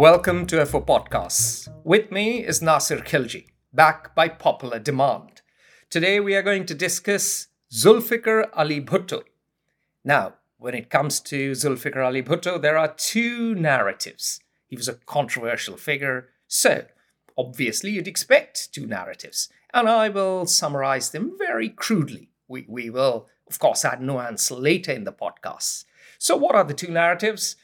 Welcome to FO Podcasts. With me is Nasir Khilji, back by popular demand. Today we are going to discuss Zulfikar Ali Bhutto. Now, when it comes to Zulfikar Ali Bhutto, there are two narratives. He was a controversial figure, so obviously you'd expect two narratives, and I will summarize them very crudely. We, we will, of course, add nuance later in the podcast. So, what are the two narratives?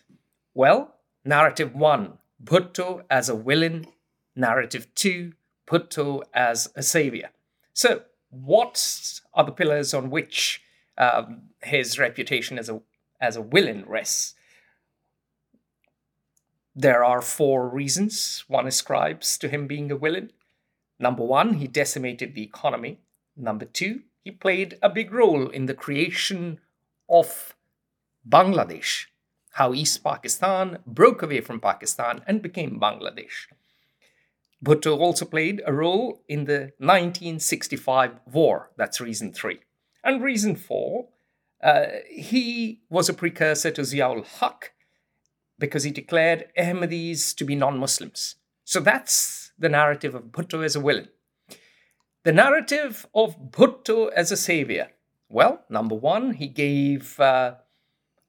Well, Narrative 1 Bhutto as a villain. Narrative 2 Bhutto as a savior. So, what are the pillars on which um, his reputation as a, as a villain rests? There are four reasons one ascribes to him being a villain. Number one, he decimated the economy. Number two, he played a big role in the creation of Bangladesh how East Pakistan broke away from Pakistan and became Bangladesh. Bhutto also played a role in the 1965 war. That's reason three. And reason four, uh, he was a precursor to Ziaul Haq because he declared Ahmadis to be non Muslims. So that's the narrative of Bhutto as a villain. The narrative of Bhutto as a savior. Well, number one, he gave uh,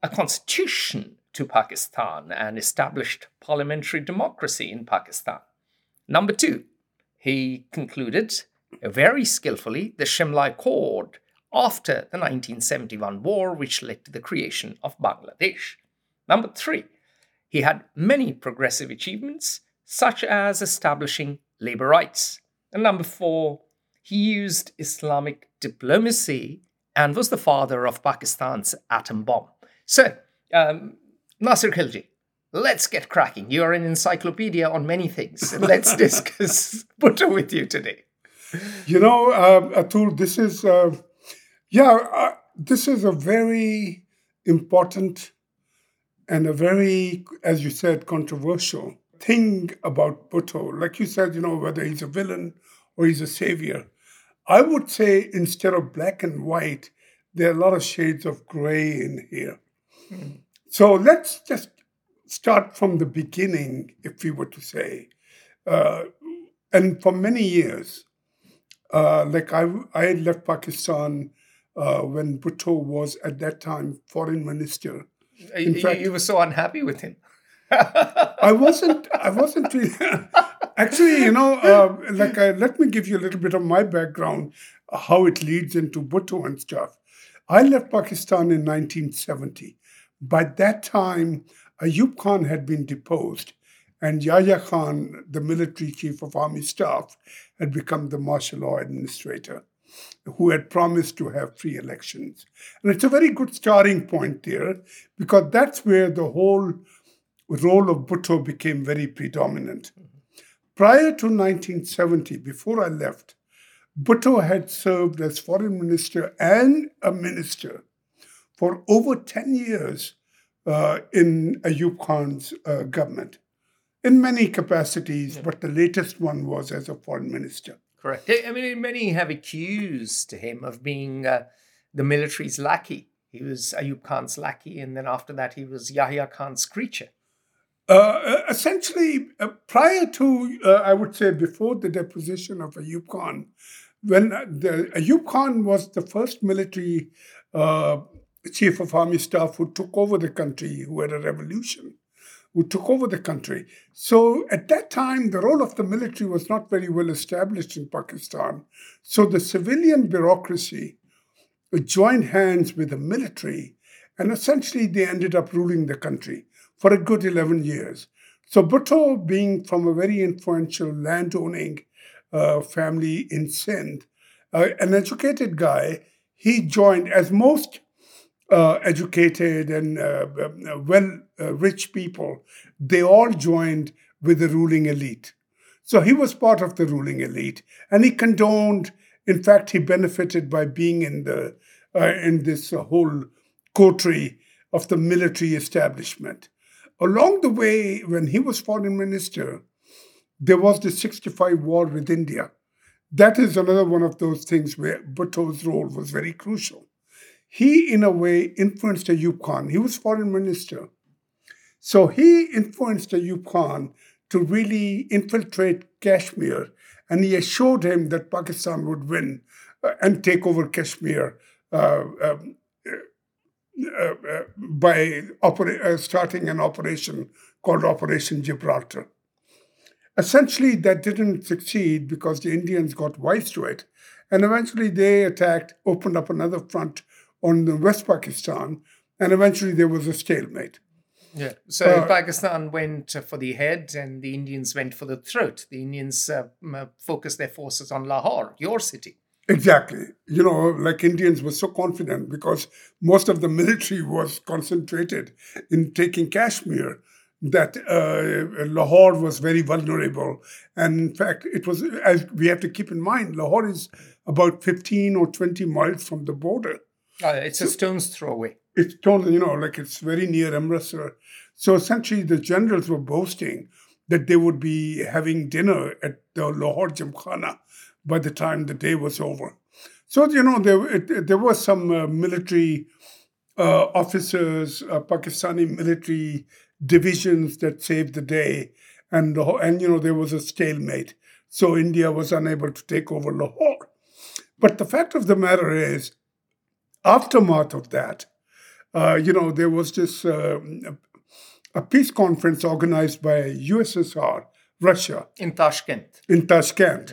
a constitution to Pakistan and established parliamentary democracy in Pakistan. Number two, he concluded very skillfully the Shimla Accord after the 1971 war, which led to the creation of Bangladesh. Number three, he had many progressive achievements, such as establishing labor rights. And number four, he used Islamic diplomacy and was the father of Pakistan's atom bomb. So, um, Nasir Khilji, let's get cracking. You're an encyclopedia on many things. Let's discuss Bhutto with you today. You know, uh, Atul, this is, uh, yeah, uh, this is a very important and a very, as you said, controversial thing about Bhutto. Like you said, you know, whether he's a villain or he's a savior. I would say instead of black and white, there are a lot of shades of gray in here. Mm. So let's just start from the beginning, if we were to say. Uh, and for many years, uh, like I, I left Pakistan uh, when Bhutto was at that time foreign minister. In you, fact, you were so unhappy with him. I wasn't. I wasn't really. Actually, you know, uh, like uh, let me give you a little bit of my background, how it leads into Bhutto and stuff. I left Pakistan in 1970. By that time, Ayub Khan had been deposed, and Yahya Khan, the military chief of army staff, had become the martial law administrator, who had promised to have free elections. And it's a very good starting point there, because that's where the whole role of Bhutto became very predominant. Prior to 1970, before I left, Bhutto had served as foreign minister and a minister for over 10 years uh, in Ayub Khan's uh, government in many capacities, yeah. but the latest one was as a foreign minister. Correct. I mean, many have accused him of being uh, the military's lackey. He was Ayub Khan's lackey, and then after that, he was Yahya Khan's creature. Uh, uh essentially, uh, prior to, uh, I would say, before the deposition of Ayub Khan, when the, Ayub Khan was the first military chief of army staff who took over the country, who had a revolution, who took over the country. So at that time, the role of the military was not very well established in Pakistan. So the civilian bureaucracy joined hands with the military, and essentially they ended up ruling the country for a good 11 years. So Bhutto, being from a very influential landowning uh, family in Sindh, uh, an educated guy, he joined, as most uh, educated and uh, uh, well uh, rich people, they all joined with the ruling elite. So he was part of the ruling elite, and he condoned. In fact, he benefited by being in the uh, in this whole coterie of the military establishment. Along the way, when he was foreign minister, there was the 65 war with India. That is another one of those things where Bhutto's role was very crucial he, in a way, influenced Ayub Khan. He was foreign minister. So he influenced Ayub Khan to really infiltrate Kashmir, and he assured him that Pakistan would win uh, and take over Kashmir uh, um, uh, uh by uh, starting an operation called Operation Gibraltar. Essentially, that didn't succeed because the Indians got wise to it. And eventually, they attacked, opened up another front on the West Pakistan, and eventually there was a stalemate. Yeah. So uh, Pakistan went for the head, and the Indians went for the throat. The Indians uh, focused their forces on Lahore, your city. Exactly. You know, like Indians were so confident because most of the military was concentrated in taking Kashmir that uh, Lahore was very vulnerable. And in fact, it was, as we have to keep in mind, Lahore is about 15 or 20 miles from the border. Uh, it's so, a stone's throw away. It's totally, you know, like it's very near Amritsar. So essentially, the generals were boasting that they would be having dinner at the Lahore Gymkhana by the time the day was over. So, you know, there, it, there was some uh, military uh, officers, uh, Pakistani military divisions that saved the day. And, and, you know, there was a stalemate. So India was unable to take over Lahore. But the fact of the matter is, aftermath of that, uh, you know, there was this uh, a peace conference organized by USSR, Russia. In Tashkent. In Tashkent,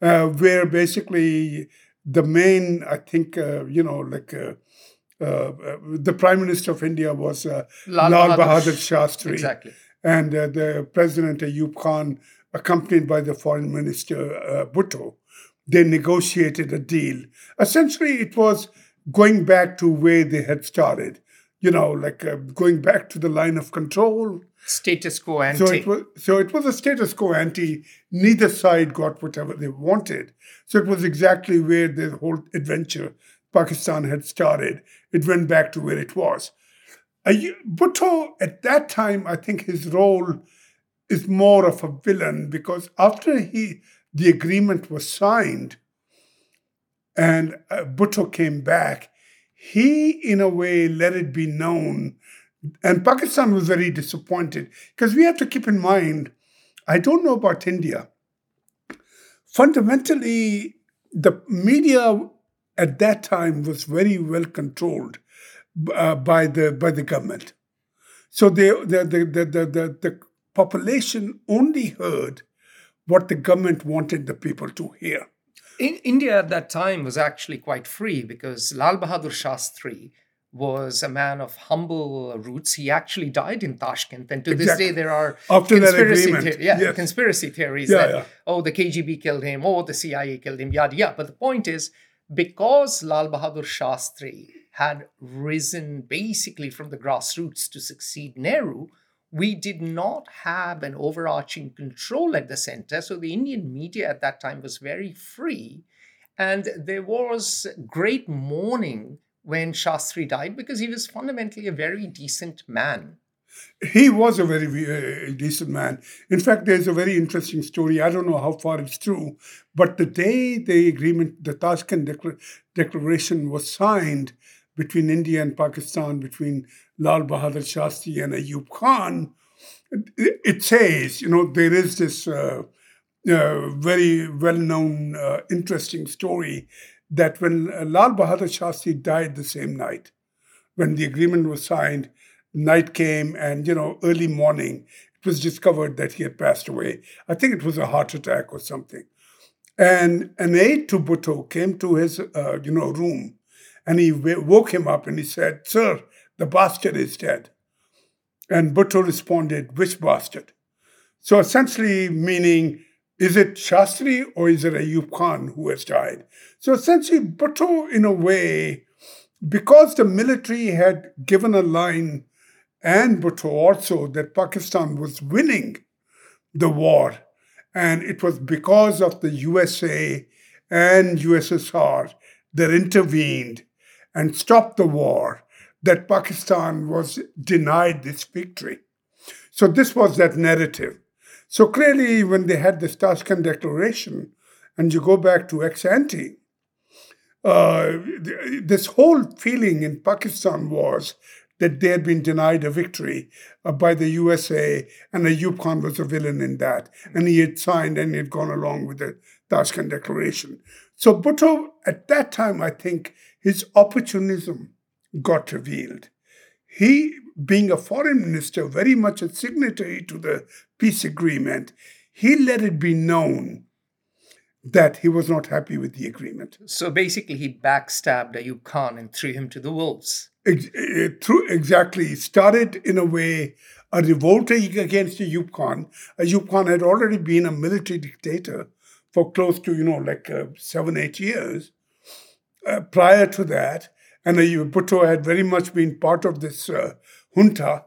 yeah. uh, where basically the main, I think, uh, you know, like uh, uh, the Prime Minister of India was Lal, Lal Bahadur Shastri. Exactly. And the President Ayub Khan, accompanied by the Foreign Minister Bhutto, they negotiated a deal. Essentially, it was going back to where they had started, you know, like uh, going back to the line of control. Status quo ante. So it was, so it was a status quo ante. Neither side got whatever they wanted. So it was exactly where the whole adventure Pakistan had started. It went back to where it was. Uh, Bhutto, at that time, I think his role is more of a villain because after he the agreement was signed, and uh, Bhutto came back, he, in a way, let it be known. And Pakistan was very disappointed because we have to keep in mind, I don't know about India. Fundamentally, the media at that time was very well controlled uh, by the by the government. So they, the, the, the, the, the, the population only heard what the government wanted the people to hear. In India at that time was actually quite free because Lal Bahadur Shastri was a man of humble roots. He actually died in Tashkent, and to exactly. this day there are After conspiracy, the- yeah, yes. conspiracy theories yeah, that yeah. oh the KGB killed him, oh the CIA killed him, yada yada. But the point is because Lal Bahadur Shastri had risen basically from the grassroots to succeed Nehru, we did not have an overarching control at the center. So the Indian media at that time was very free. And there was great mourning when Shastri died because he was fundamentally a very decent man. He was a very uh, decent man. In fact, there's a very interesting story. I don't know how far it's true, but the day the agreement, the Tashkent Declaration was signed between India and Pakistan, between Lal Bahadur Shastri and Ayub Khan, it says, you know, there is this uh, uh, very well known, uh, interesting story that when Lal Bahadur Shastri died the same night, when the agreement was signed, night came and, you know, early morning, it was discovered that he had passed away. I think it was a heart attack or something. And an aide to Bhutto came to his, uh, you know, room and he woke him up and he said, Sir, the bastard is dead. And Bhutto responded, Which bastard? So essentially, meaning, is it Shastri or is it Ayub Khan who has died? So essentially, Bhutto, in a way, because the military had given a line and Bhutto also that Pakistan was winning the war, and it was because of the USA and USSR that intervened and stop the war that Pakistan was denied this victory. So this was that narrative. So clearly, when they had the Tashkent Declaration, and you go back to ex ante, uh, this whole feeling in Pakistan was that they had been denied a victory uh, by the USA, and Ayub Khan was a villain in that. And he had signed and he had gone along with the Tashkent Declaration. So Bhutto, at that time, I think his opportunism got revealed. He, being a foreign minister, very much a signatory to the peace agreement, he let it be known that he was not happy with the agreement. So basically, he backstabbed Ayub Khan and threw him to the wolves. Eh, through, exactly. Started in a way a revolt against Ayub Khan. Ayub Khan had already been a military dictator for close to, you know, like uh, seven, eight years. Uh, prior to that, and Ayub Bhutto had very much been part of this uh, junta,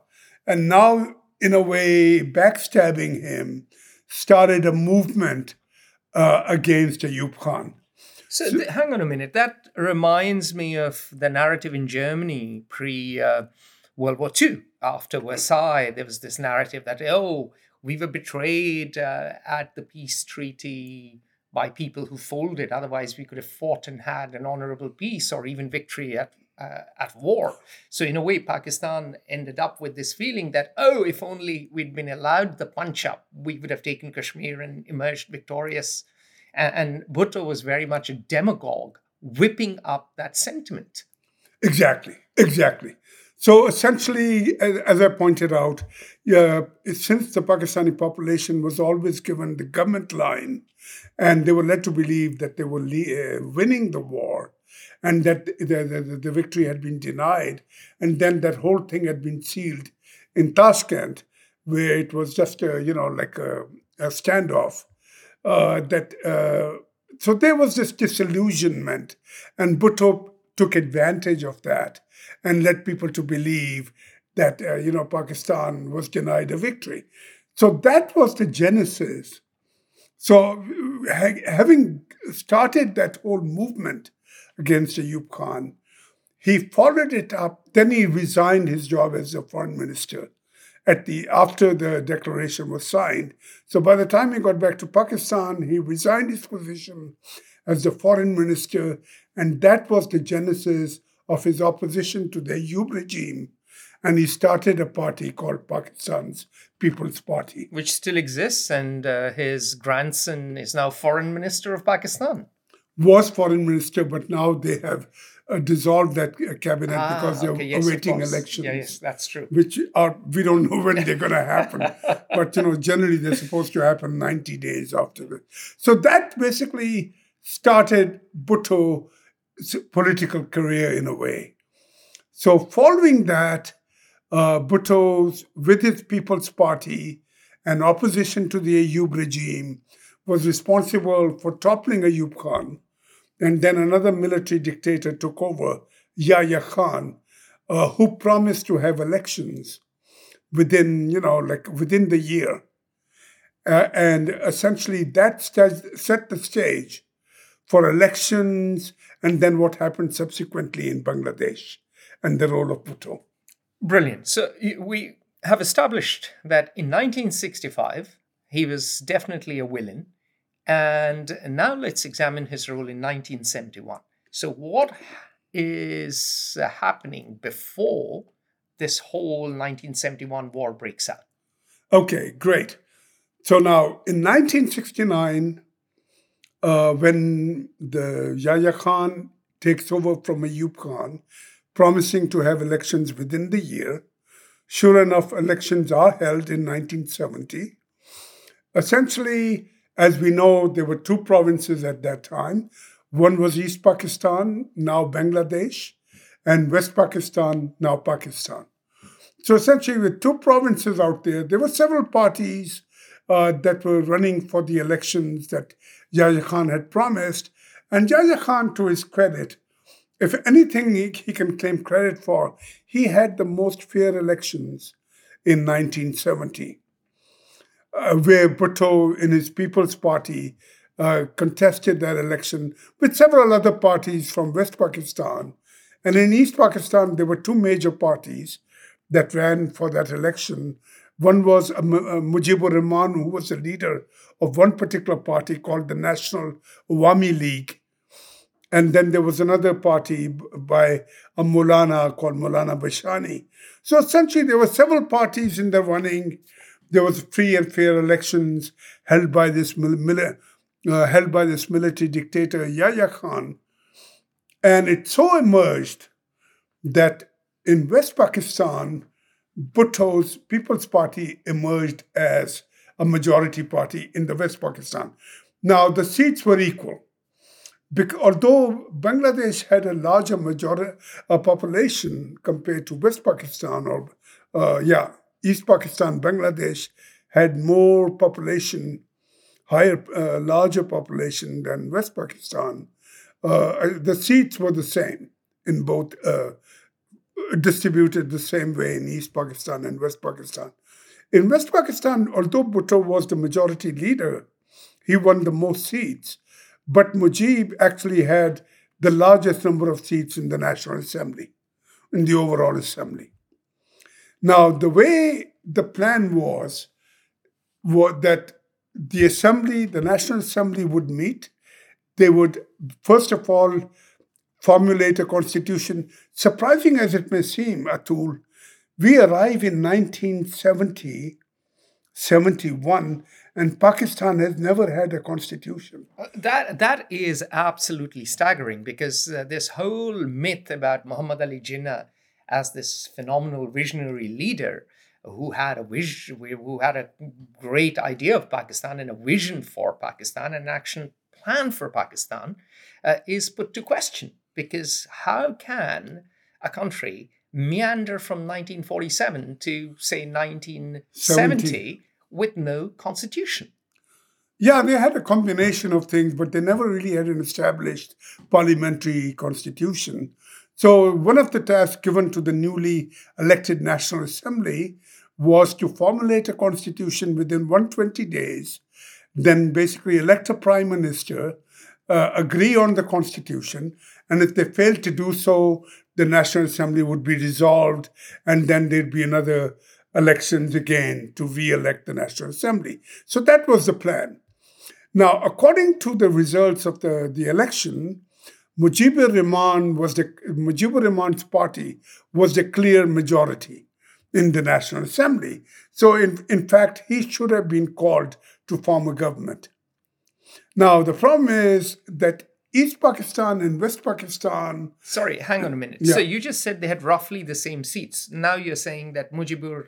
and now, in a way, backstabbing him started a movement uh, against Ayub Khan. So, so th- hang on a minute. That reminds me of the narrative in Germany pre uh, World War II. After Versailles, there was this narrative that, oh, we were betrayed uh, at the peace treaty by people who folded. Otherwise, we could have fought and had an honorable peace or even victory at uh, at war. So in a way, Pakistan ended up with this feeling that oh, if only we'd been allowed the punch up, we would have taken Kashmir and emerged victorious. And, and Bhutto was very much a demagogue, whipping up that sentiment. Exactly, exactly. So essentially, as, I pointed out, since the Pakistani population was always given the government line, and they were led to believe that they were uh, winning the war, and that the, the, the, victory had been denied, and then that whole thing had been sealed in Tashkent, where it was just a, you know like a, a standoff. Uh, that uh, so there was this disillusionment, and Bhutto took advantage of that and led people to believe that uh, you know Pakistan was denied a victory. So that was the genesis. So ha- having started that whole movement against Ayub Khan, he followed it up. Then he resigned his job as a foreign minister at the after the declaration was signed. So by the time he got back to Pakistan, he resigned his position as the foreign minister, and that was the genesis of his opposition to the Ayub regime. And he started a party called Pakistan's People's Party. Which still exists, and uh, his grandson is now foreign minister of Pakistan. Was foreign minister, but now they have uh, dissolved that uh, cabinet ah, because they're okay, yes, awaiting elections. Yeah, yes, that's true. Which are we don't know when they're going to happen, but you know generally they're supposed to happen ninety days after that. So that basically started Bhutto political career in a way. So, following that, uh, Bhutto's, with his People's Party and opposition to the Ayub regime, was responsible for toppling Ayub Khan. And then another military dictator took over, Yahya Khan, uh, who promised to have elections within, you know, like within the year. Uh, and essentially that set the stage for elections and then what happened subsequently in Bangladesh and the role of Bhutto. Brilliant. So we have established that in 1965, he was definitely a villain. And now let's examine his role in 1971. So, what is happening before this whole 1971 war breaks out? Okay, great. So, now in 1969, uh, when the Yahya Khan takes over from Ayub Khan, promising to have elections within the year. Sure enough, elections are held in 1970. Essentially, as we know, there were two provinces at that time. One was East Pakistan, now Bangladesh, and West Pakistan, now Pakistan. So essentially, with two provinces out there, there were several parties uh, that were running for the elections that Yahya Khan had promised. And Yahya Khan, to his credit, if anything he, he can claim credit for, he had the most fair elections in 1970, uh, where Bhutto, in his People's Party, uh, contested that election with several other parties from West Pakistan. And in East Pakistan, there were two major parties that ran for that election one was uh, Mujibur Rahman, who was the leader of one particular party called the National Awami League. And then there was another party by a Maulana called Maulana Bhashani. So essentially, there were several parties in the running. There was free and fair elections held by this uh, held by this military dictator Yahya Khan, and it so emerged that in West Pakistan, Bhutto's People's Party emerged as a majority party in the West Pakistan. Now the seats were equal. Because, although Bangladesh had a larger majority a population compared to West Pakistan or uh, yeah East Pakistan, Bangladesh had more population, higher, uh, larger population than West Pakistan. Uh, the seats were the same in both, uh, distributed the same way in East Pakistan and West Pakistan. In West Pakistan, although Bhutto was the majority leader, he won the most seats. But Mujib actually had the largest number of seats in the National Assembly, in the overall assembly. Now, the way the plan was, was that the assembly, the National Assembly would meet. They would, first of all, formulate a constitution. Surprising as it may seem, Atul, we arrive in 1970, 71, and Pakistan has never had a constitution. Uh, that that is absolutely staggering because uh, this whole myth about Muhammad Ali Jinnah as this phenomenal visionary leader who had a vision, who had a great idea of Pakistan and a vision for Pakistan, an action plan for Pakistan, uh, is put to question because how can a country meander from 1947 to say 1970 70. with no constitution? Yeah, they had a combination of things, but they never really had an established parliamentary constitution. So, one of the tasks given to the newly elected National Assembly was to formulate a constitution within 120 days, then basically elect a prime minister, uh, agree on the constitution, and if they failed to do so, the National Assembly would be dissolved, and then there'd be another elections again to re-elect the National Assembly. So that was the plan. Now, according to the results of the, the election, Mujibur Rahman was the Mujibur Rahman's party was the clear majority in the National Assembly. So, in, in fact, he should have been called to form a government. Now, the problem is that East Pakistan and West Pakistan. Sorry, hang on a minute. Yeah. So, you just said they had roughly the same seats. Now you're saying that Mujibur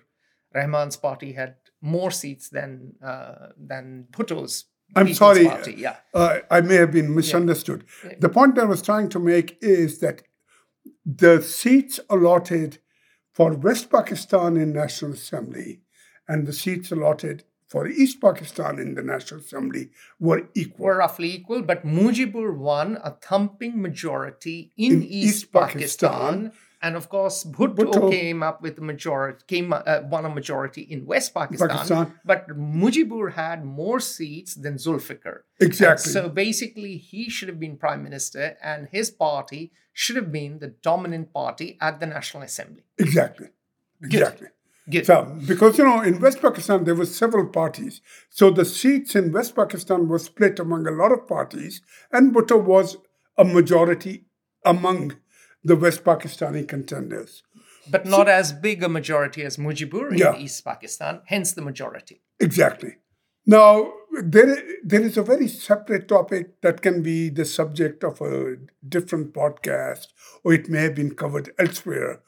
Rahman's party had more seats than uh, than Bhutto's. I'm sorry. Party. Yeah, uh, I may have been misunderstood. Yeah. The point I was trying to make is that the seats allotted for West Pakistan in National Assembly and the seats allotted for East Pakistan in the National Assembly were equal. Were roughly equal, but Mujibur won a thumping majority in, in East, East Pakistan, Pakistan and of course, Bhutto, Bhutto, came up with a majority, came uh, won a majority in West Pakistan, Pakistan. But Mujibur had more seats than Zulfikar. Exactly. And so basically, he should have been prime minister, and his party should have been the dominant party at the National Assembly. Exactly. Exactly. Good. So, because you know, in West Pakistan there were several parties, so the seats in West Pakistan were split among a lot of parties, and Bhutto was a majority among the West Pakistani contenders. But not so, as big a majority as Mujibur in yeah. East Pakistan, hence the majority. Exactly. Now, there, there is a very separate topic that can be the subject of a different podcast, or it may have been covered elsewhere.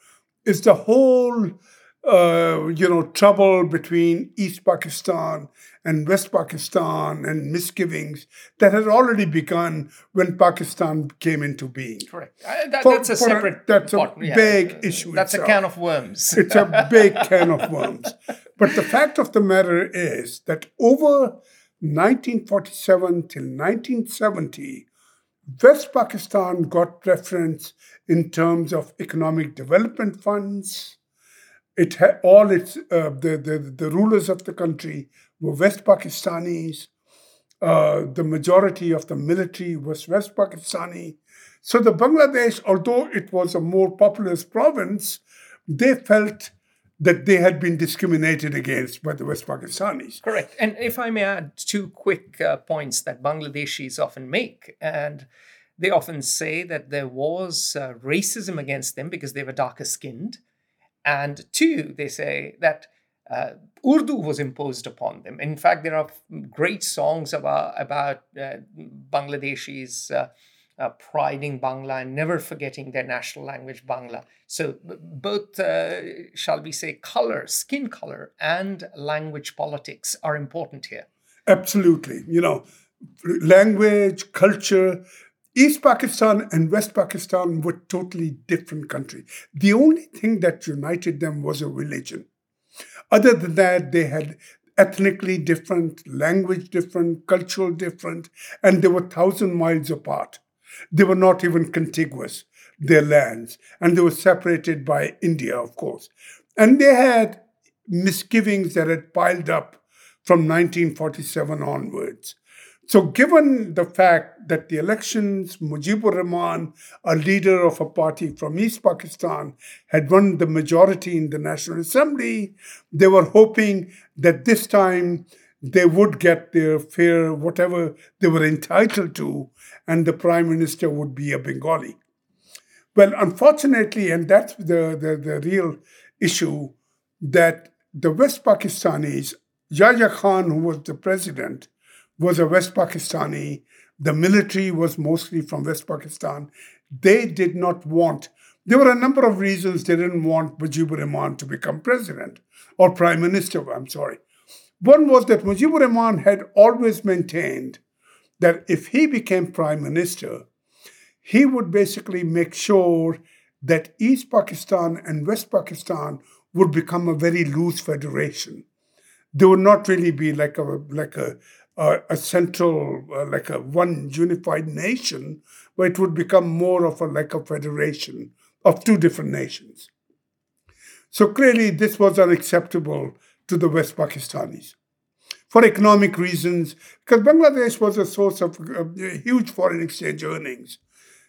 Is the whole uh, you know, trouble between East Pakistan and West Pakistan and misgivings that had already begun when Pakistan came into being. Correct. Uh, that, for, that's a separate. A, that's a yeah. big issue. That's itself. a can of worms. it's a big can of worms. But the fact of the matter is that over 1947 till 1970, West Pakistan got preference in terms of economic development funds it had all its uh, the, the the rulers of the country were West Pakistanis. Uh, the majority of the military was West Pakistani. So the Bangladesh, although it was a more populous province, they felt that they had been discriminated against by the West Pakistanis. Correct. And if I may add two quick uh, points that Bangladeshis often make, and they often say that there was uh, racism against them because they were darker skinned. And two, they say that uh, Urdu was imposed upon them. In fact, there are great songs about, about uh, Bangladeshis uh, uh, priding Bangla and never forgetting their national language, Bangla. So, b- both, uh, shall we say, color, skin color, and language politics are important here. Absolutely. You know, language, culture, East Pakistan and West Pakistan were totally different countries. The only thing that united them was a religion. Other than that, they had ethnically different, language different, cultural different, and they were thousand miles apart. They were not even contiguous, their lands, and they were separated by India, of course. And they had misgivings that had piled up from 1947 onwards. So, given the fact that the elections, Mujibur Rahman, a leader of a party from East Pakistan, had won the majority in the National Assembly, they were hoping that this time they would get their fair, whatever they were entitled to, and the prime minister would be a Bengali. Well, unfortunately, and that's the, the, the real issue, that the West Pakistanis, Yahya Khan, who was the president, was a West Pakistani. The military was mostly from West Pakistan. They did not want, there were a number of reasons they didn't want Mujibur Rahman to become president or prime minister, I'm sorry. One was that Mujibur Rahman had always maintained that if he became prime minister, he would basically make sure that East Pakistan and West Pakistan would become a very loose federation. They would not really be like a like a uh, a central, uh, like a one unified nation, but it would become more of a like a federation of two different nations. So clearly, this was unacceptable to the West Pakistanis for economic reasons, because Bangladesh was a source of uh, huge foreign exchange earnings.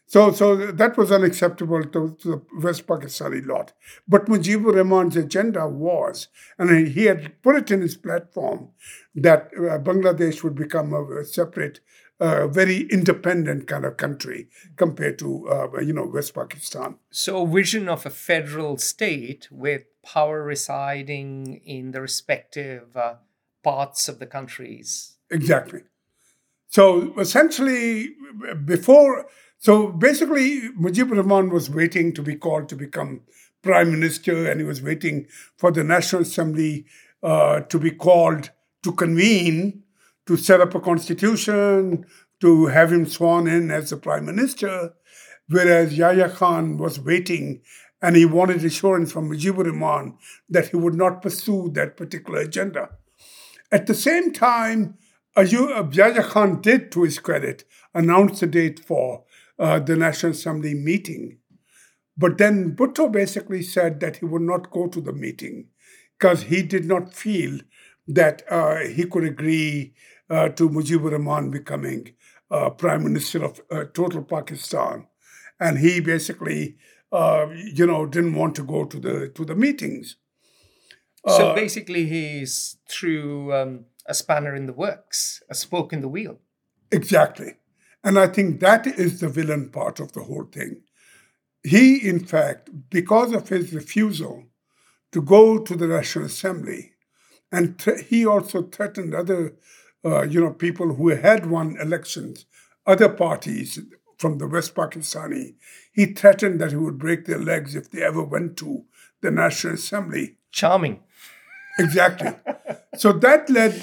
So, so that was unacceptable to, to, the West Pakistani lot. But Mujibur Rahman's agenda was, and he had put it in his platform, that uh, Bangladesh would become a, a separate, uh, very independent kind of country compared to, uh, you know, West Pakistan. So, a vision of a federal state with power residing in the respective uh, parts of the countries. Exactly. So, essentially, before so basically, Mujibur Rahman was waiting to be called to become prime minister, and he was waiting for the National Assembly uh, to be called to convene to set up a constitution, to have him sworn in as the prime minister. Whereas Yahya Khan was waiting and he wanted assurance from Mujibur Rahman that he would not pursue that particular agenda. At the same time, Yahya Khan did, to his credit, announce the date for uh, the National Assembly meeting. But then Bhutto basically said that he would not go to the meeting because he did not feel that uh, he could agree uh, to Mujibur Rahman becoming uh, prime minister of uh, total Pakistan, and he basically, uh, you know, didn't want to go to the to the meetings. So basically, he's threw um, a spanner in the works, a spoke in the wheel. Exactly. And I think that is the villain part of the whole thing. He, in fact, because of his refusal to go to the National Assembly, and th- he also threatened other, uh, you know, people who had won elections, other parties from the West Pakistani. He threatened that he would break their legs if they ever went to the National Assembly. Charming. Exactly. so that led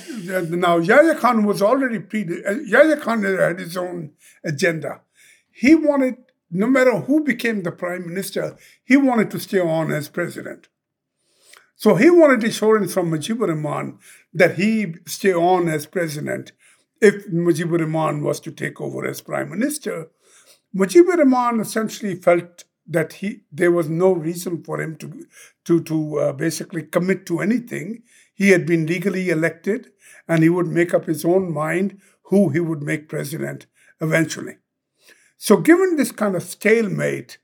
now Yahya Khan was already pre Yahya Khan had his own agenda. He wanted, no matter who became the prime minister, he wanted to stay on as president. So he wanted assurance from Mujibur Rahman that he stay on as president if Mujibur Rahman was to take over as prime minister. Mujibur Rahman essentially felt that he there was no reason for him to to to uh, basically commit to anything. He had been legally elected, and he would make up his own mind who he would make president eventually. So, given this kind of stalemate,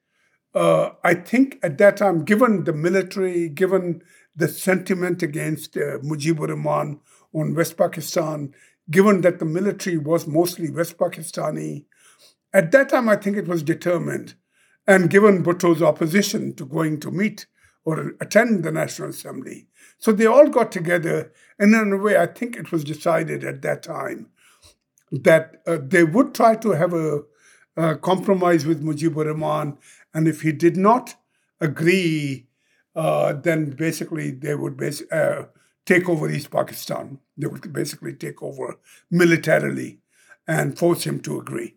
uh, I think at that time, given the military, given the sentiment against uh, Mujibur Rahman on West Pakistan, given that the military was mostly West Pakistani, At that time, I think it was determined, and given Bhutto's opposition to going to meet or attend the National Assembly. So they all got together, and in a way, I think it was decided at that time that uh, they would try to have a, a compromise with Mujibur Rahman, and if he did not agree, uh, then basically they would bas- uh, take over East Pakistan. They would basically take over militarily and force him to agree.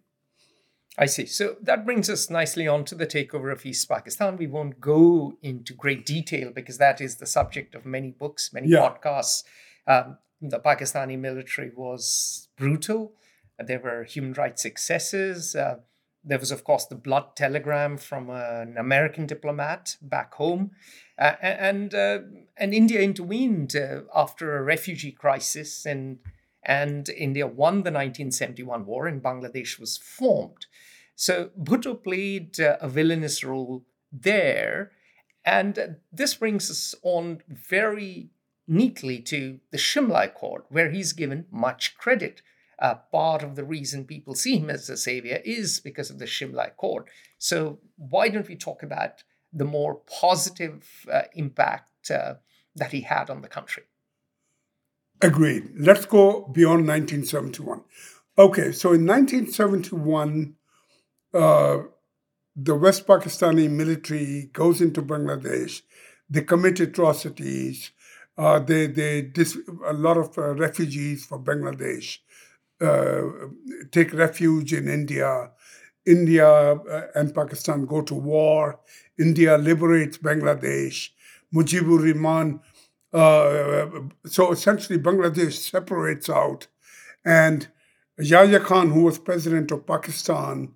I see. So that brings us nicely on to the takeover of East Pakistan. We won't go into great detail because that is the subject of many books, many yeah. podcasts. Um, the Pakistani military was brutal. There were human rights excesses. Uh, there was, of course, the blood telegram from an American diplomat back home. Uh, and uh, and India intervened uh, after a refugee crisis, and and India won the 1971 war, and Bangladesh was formed. So Bhutto played uh, a villainous role there, and this brings us on very neatly to the Shimla Accord, where he's given much credit. Uh, part of the reason people see him as a savior is because of the Shimla Accord. So why don't we talk about the more positive uh, impact uh, that he had on the country? Agreed. Let's go beyond 1971. Okay, so in 1971, uh, the West Pakistani military goes into Bangladesh. They commit atrocities. Uh, they they dis- a lot of uh, refugees from Bangladesh uh, take refuge in India. India uh, and Pakistan go to war. India liberates Bangladesh. Mujibur Rahman. So essentially, Bangladesh separates out, and Yahya Khan, who was president of Pakistan,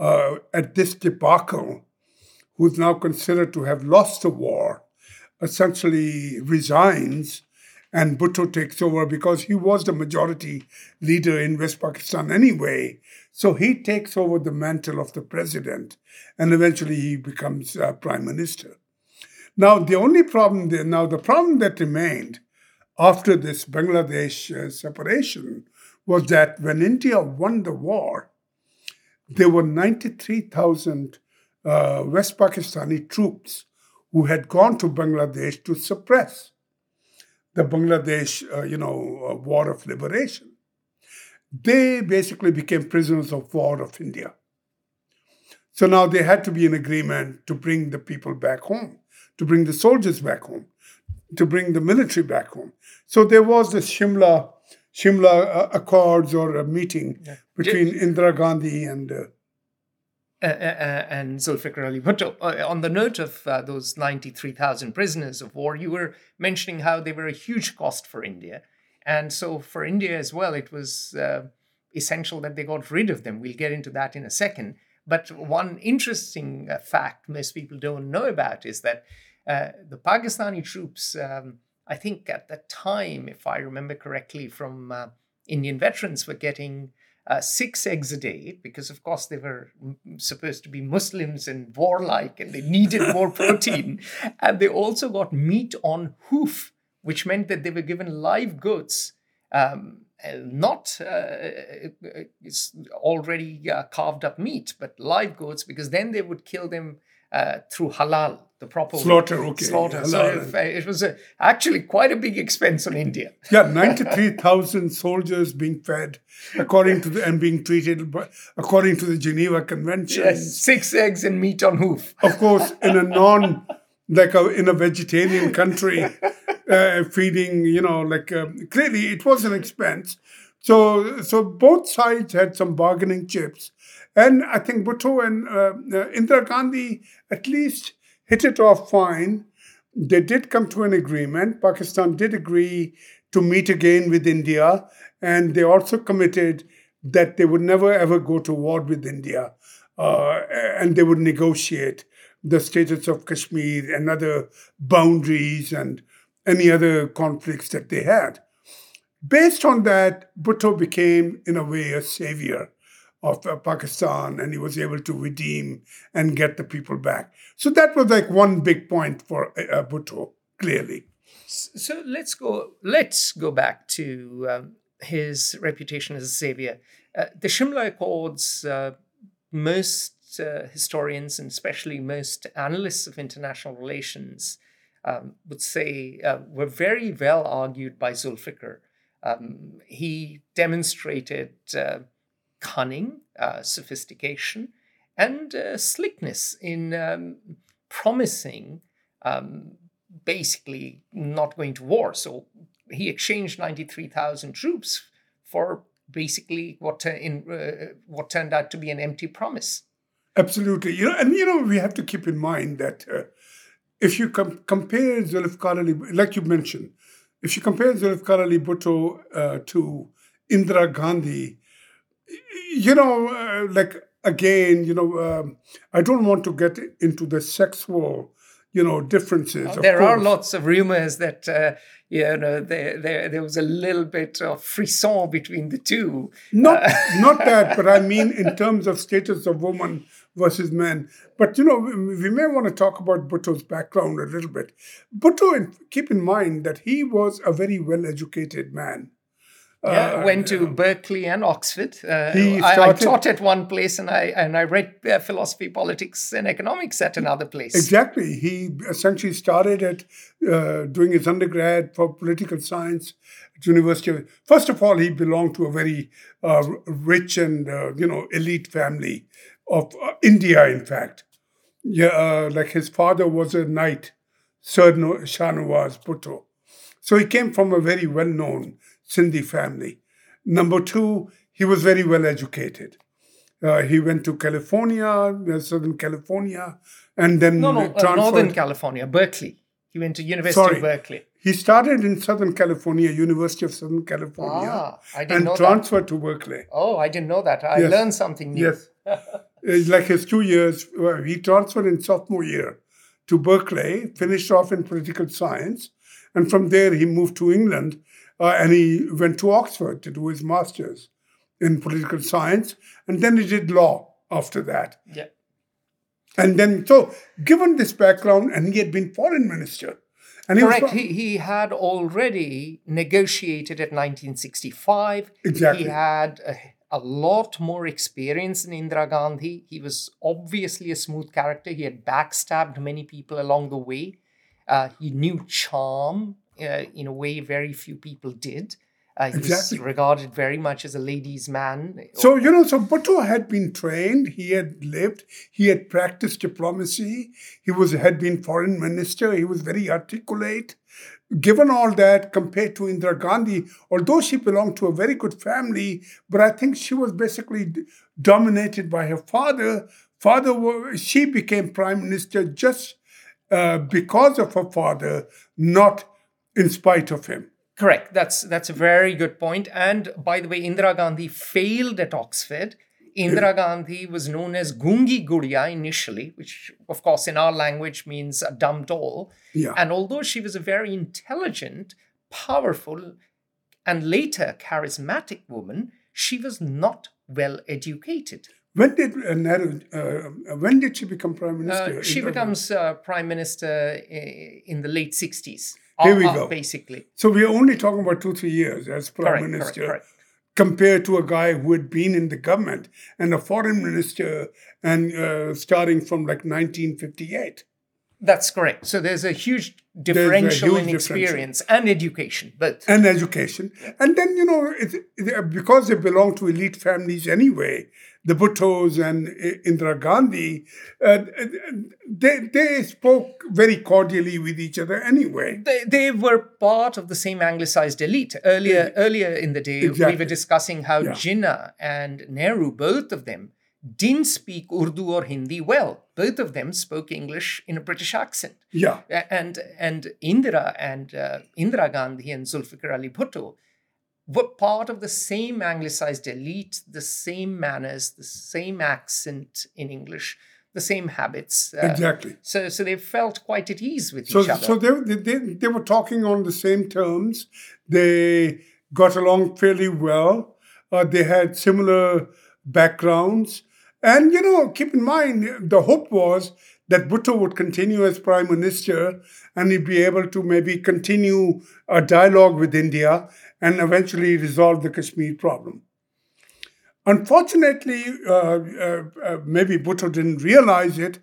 uh, at this debacle, who's now considered to have lost the war, essentially resigns and Bhutto takes over because he was the majority leader in West Pakistan anyway. So he takes over the mantle of the president and eventually he becomes uh, prime minister. Now, the only problem there, now the problem that remained after this Bangladesh uh, separation was that when India won the war, there were 93,000 uh, West Pakistani troops who had gone to Bangladesh to suppress the Bangladesh, uh, you know, uh, war of liberation. They basically became prisoners of war of India. So now they had to be in agreement to bring the people back home, to bring the soldiers back home, to bring the military back home. So there was this Shimla Shimla uh, Accords or a meeting yeah. between Indira Gandhi and. Uh, uh, uh, uh and Zulfikar Ali Bhutto. Uh, on the note of those 93,000 prisoners of war, you were mentioning how they were a huge cost for India. And so for India as well, it was essential that they got rid of them. We'll get into that in a second. But one interesting fact most people don't know about is that the Pakistani troops. Um, I think at the time, if I remember correctly, from uh, Indian veterans were getting uh, six eggs a day because, of course, they were supposed to be Muslims and warlike and they needed more protein. and they also got meat on hoof, which meant that they were given live goats. Um, not uh, uh already uh, carved up meat, but live goats, because then they would kill them uh, through halal, the proper slaughter. Okay, slaughter. So it, it was a, actually quite a big expense on India. Yeah, ninety-three thousand soldiers being fed, according to the and being treated according to the Geneva Convention. Yes, six eggs and meat on hoof. Of course, in a non like a, in a vegetarian country, uh, feeding you know like uh, clearly it was an expense. So so both sides had some bargaining chips and I think Bhutto and uh, uh, Indira Gandhi at least hit it off fine. They did come to an agreement. Pakistan did agree to meet again with India, and they also committed that they would never ever go to war with India, uh, and they would negotiate the status of Kashmir and other boundaries and any other conflicts that they had. Based on that, Bhutto became, in a way, a savior of uh, Pakistan and he was able to redeem and get the people back. So that was like one big point for uh, uh Bhutto, clearly. So let's go. Let's go back to um, his reputation as a savior. Uh, the Shimla Accords uh, most uh, historians and especially most analysts of international relations um, would say were very well argued by Zulfikar. Um, he demonstrated cunning, uh, sophistication, and uh, slickness in um, promising um, basically not going to war. So he exchanged 93,000 troops for basically what in uh, what turned out to be an empty promise. Absolutely, you know, and you know we have to keep in mind that uh, if you com- compare Zulfikar Ali, like you mentioned, if you compare Zulfikar Ali Bhutto uh, to Indira Gandhi, you know, uh, like again, you know, um, I don't want to get into the sexual, you know, differences. there are lots of rumors that uh, you know there, there there was a little bit of frisson between the two. Not uh, not that, but I mean in terms of status of woman versus men. But you know, we may want to talk about Bhutto's background a little bit. Bhutto, keep in mind that he was a very well-educated man. Yeah, uh, went to Berkeley and Oxford. Uh, I, I, taught at one place, and I and I read uh, philosophy, politics, and economics at another place. Exactly. He essentially started at uh, doing his undergrad for political science at University. Of, first of all, he belonged to a very uh, rich and uh, you know elite family of India. In fact, yeah, like his father was a knight, Sir Shahnawaz Bhutto. So he came from a very well-known Sindhi family. Number two, he was very well educated. Uh, he went to California, uh, Southern California, and then no, no, uh, Northern California, Berkeley. He went to University Sorry. of Berkeley. He started in Southern California, University of Southern California, ah, I didn't and know transferred that. to Berkeley. Oh, I didn't know that. I yes. learned something new. Yes, like his two years. He transferred in sophomore year to Berkeley, finished off in political science, and from there he moved to England uh, and he went to Oxford to do his master's in political science, and then he did law after that. Yeah. And then, so given this background, and he had been foreign minister. And he Correct. Was, he, he had already negotiated at 1965. Exactly. He had a, a lot more experience than Indira Gandhi. He was obviously a smooth character. He had backstabbed many people along the way. Uh, he knew charm uh, in a way very few people did. Uh, he exactly. was regarded very much as a ladies' man. So, you know, so Bhutto had been trained, he had lived, he had practiced diplomacy, he was had been foreign minister, he was very articulate. Given all that, compared to Indira Gandhi, although she belonged to a very good family, but I think she was basically dominated by her father. Father, she became prime minister just uh, because of her father, not in spite of him. Correct. That's that's a very good point. And by the way, Indira Gandhi failed at Oxford. Indira Gandhi was known as Gungi Gudiya initially, which of course in our language means a dumb doll. Yeah. And although she was a very intelligent, powerful, and later charismatic woman, she was not well educated. When did uh, Nehru? Uh, when did she become prime minister? Uh, she becomes uh, prime minister in the late sixties. Here we go. Basically. So we're only talking about two, three years as prime correct, minister. Correct, correct. Compared to a guy who had been in the government and a foreign minister and uh, starting from like 1958. That's correct. So there's a huge differential a huge in experience and education, but and education, and then you know it, it, because they belong to elite families anyway, the Bhuttos and Indira Gandhi, uh, they, they spoke very cordially with each other anyway. They, they were part of the same anglicized elite. Earlier, yeah. earlier in the day, exactly. we were discussing how yeah. Jinnah and Nehru, both of them, didn't speak Urdu or Hindi well. Both of them spoke English in a British accent. Yeah. And and Indira and uh, Indira Gandhi and Zulfikar Ali Bhutto were part of the same anglicized elite, the same manners, the same accent in English, the same habits. Uh, exactly. So, so they felt quite at ease with so, each other. So they, they, they were talking on the same terms. They got along fairly well. Uh, they had similar backgrounds. And, you know, keep in mind, the hope was that Bhutto would continue as prime minister and he'd be able to maybe continue a dialogue with India and eventually resolve the Kashmir problem. Unfortunately, uh, uh, uh, maybe Bhutto didn't realize it.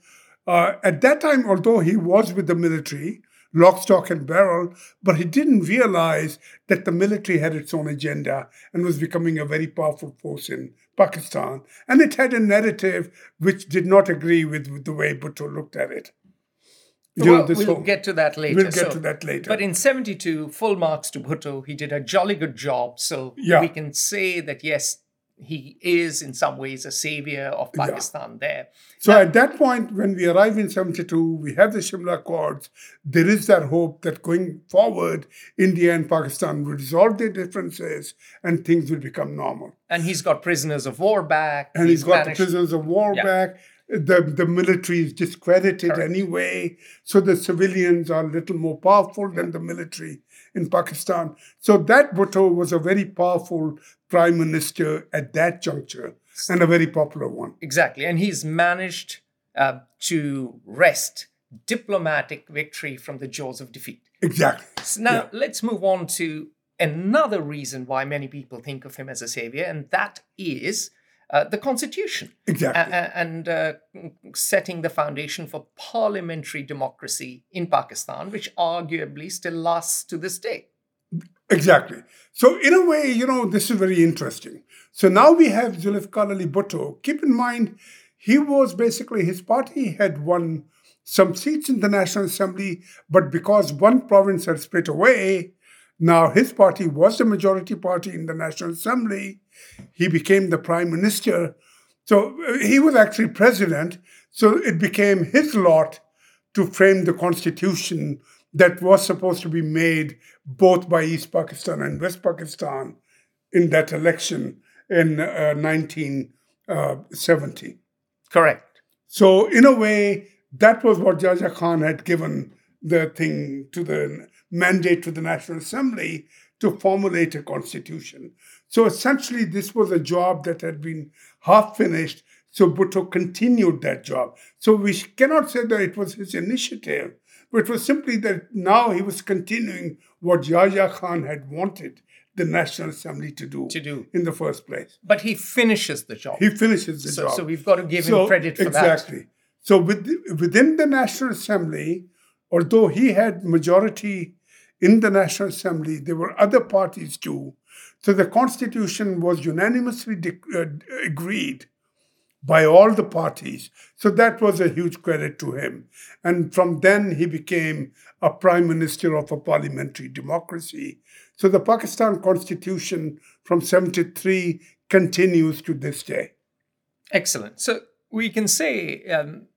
At that time, although he was with the military, lock, stock, and barrel, but he didn't realize that the military had its own agenda and was becoming a very powerful force in Pakistan. And it had a narrative which did not agree with, with the way Bhutto looked at it. Well, we'll whole, get to that later. We'll get so, to that later. But in 72, full marks to Bhutto. He did a jolly good job. So yeah. we can say that, yes, he is in some ways a savior of Pakistan yeah. there. So now, at that point, when we arrive in 72, we have the Shimla Accords. There is that hope that going forward, India and Pakistan will resolve their differences and things will become normal. And he's got prisoners of war back. And he's, he's got managed, the prisoners of war yeah. back. The, the military is discredited Correct. anyway. So the civilians are a little more powerful than the military in Pakistan. So that Bhutto was a very powerful prime minister at that juncture and a very popular one. Exactly. And he's managed uh, to wrest diplomatic victory from the jaws of defeat. Exactly. So now yeah. let's move on to another reason why many people think of him as a savior, and that is uh, the constitution. Exactly. A- and uh, setting the foundation for parliamentary democracy in Pakistan, which arguably still lasts to this day. Exactly. So, in a way, you know, this is very interesting. So now we have Zulfikar Ali Bhutto. Keep in mind, he was basically, his party had won some seats in the National Assembly, but because one province had split away, now his party was the majority party in the National Assembly. He became the prime minister. So uh, he was actually president. So it became his lot to frame the constitution that was supposed to be made both by East Pakistan and West Pakistan in that election in uh, 1970. Correct. So, in a way, that was what Yahya Khan had given the thing to the mandate to the National Assembly to formulate a constitution. So essentially, this was a job that had been half finished. So Bhutto continued that job. So we cannot say that it was his initiative, but it was simply that now he was continuing what Yahya Khan had wanted the National Assembly to do, to do in the first place. But he finishes the job. He finishes the so, job. So we've got to give so, him credit for exactly. that. Exactly. So with, within the National Assembly, although he had majority in the National Assembly, there were other parties too. So the Constitution was unanimously de- uh, agreed by all the parties. So that was a huge credit to him. And from then he became a prime minister of a parliamentary democracy. So the Pakistan Constitution from 73 continues to this day. Excellent. So we can say um,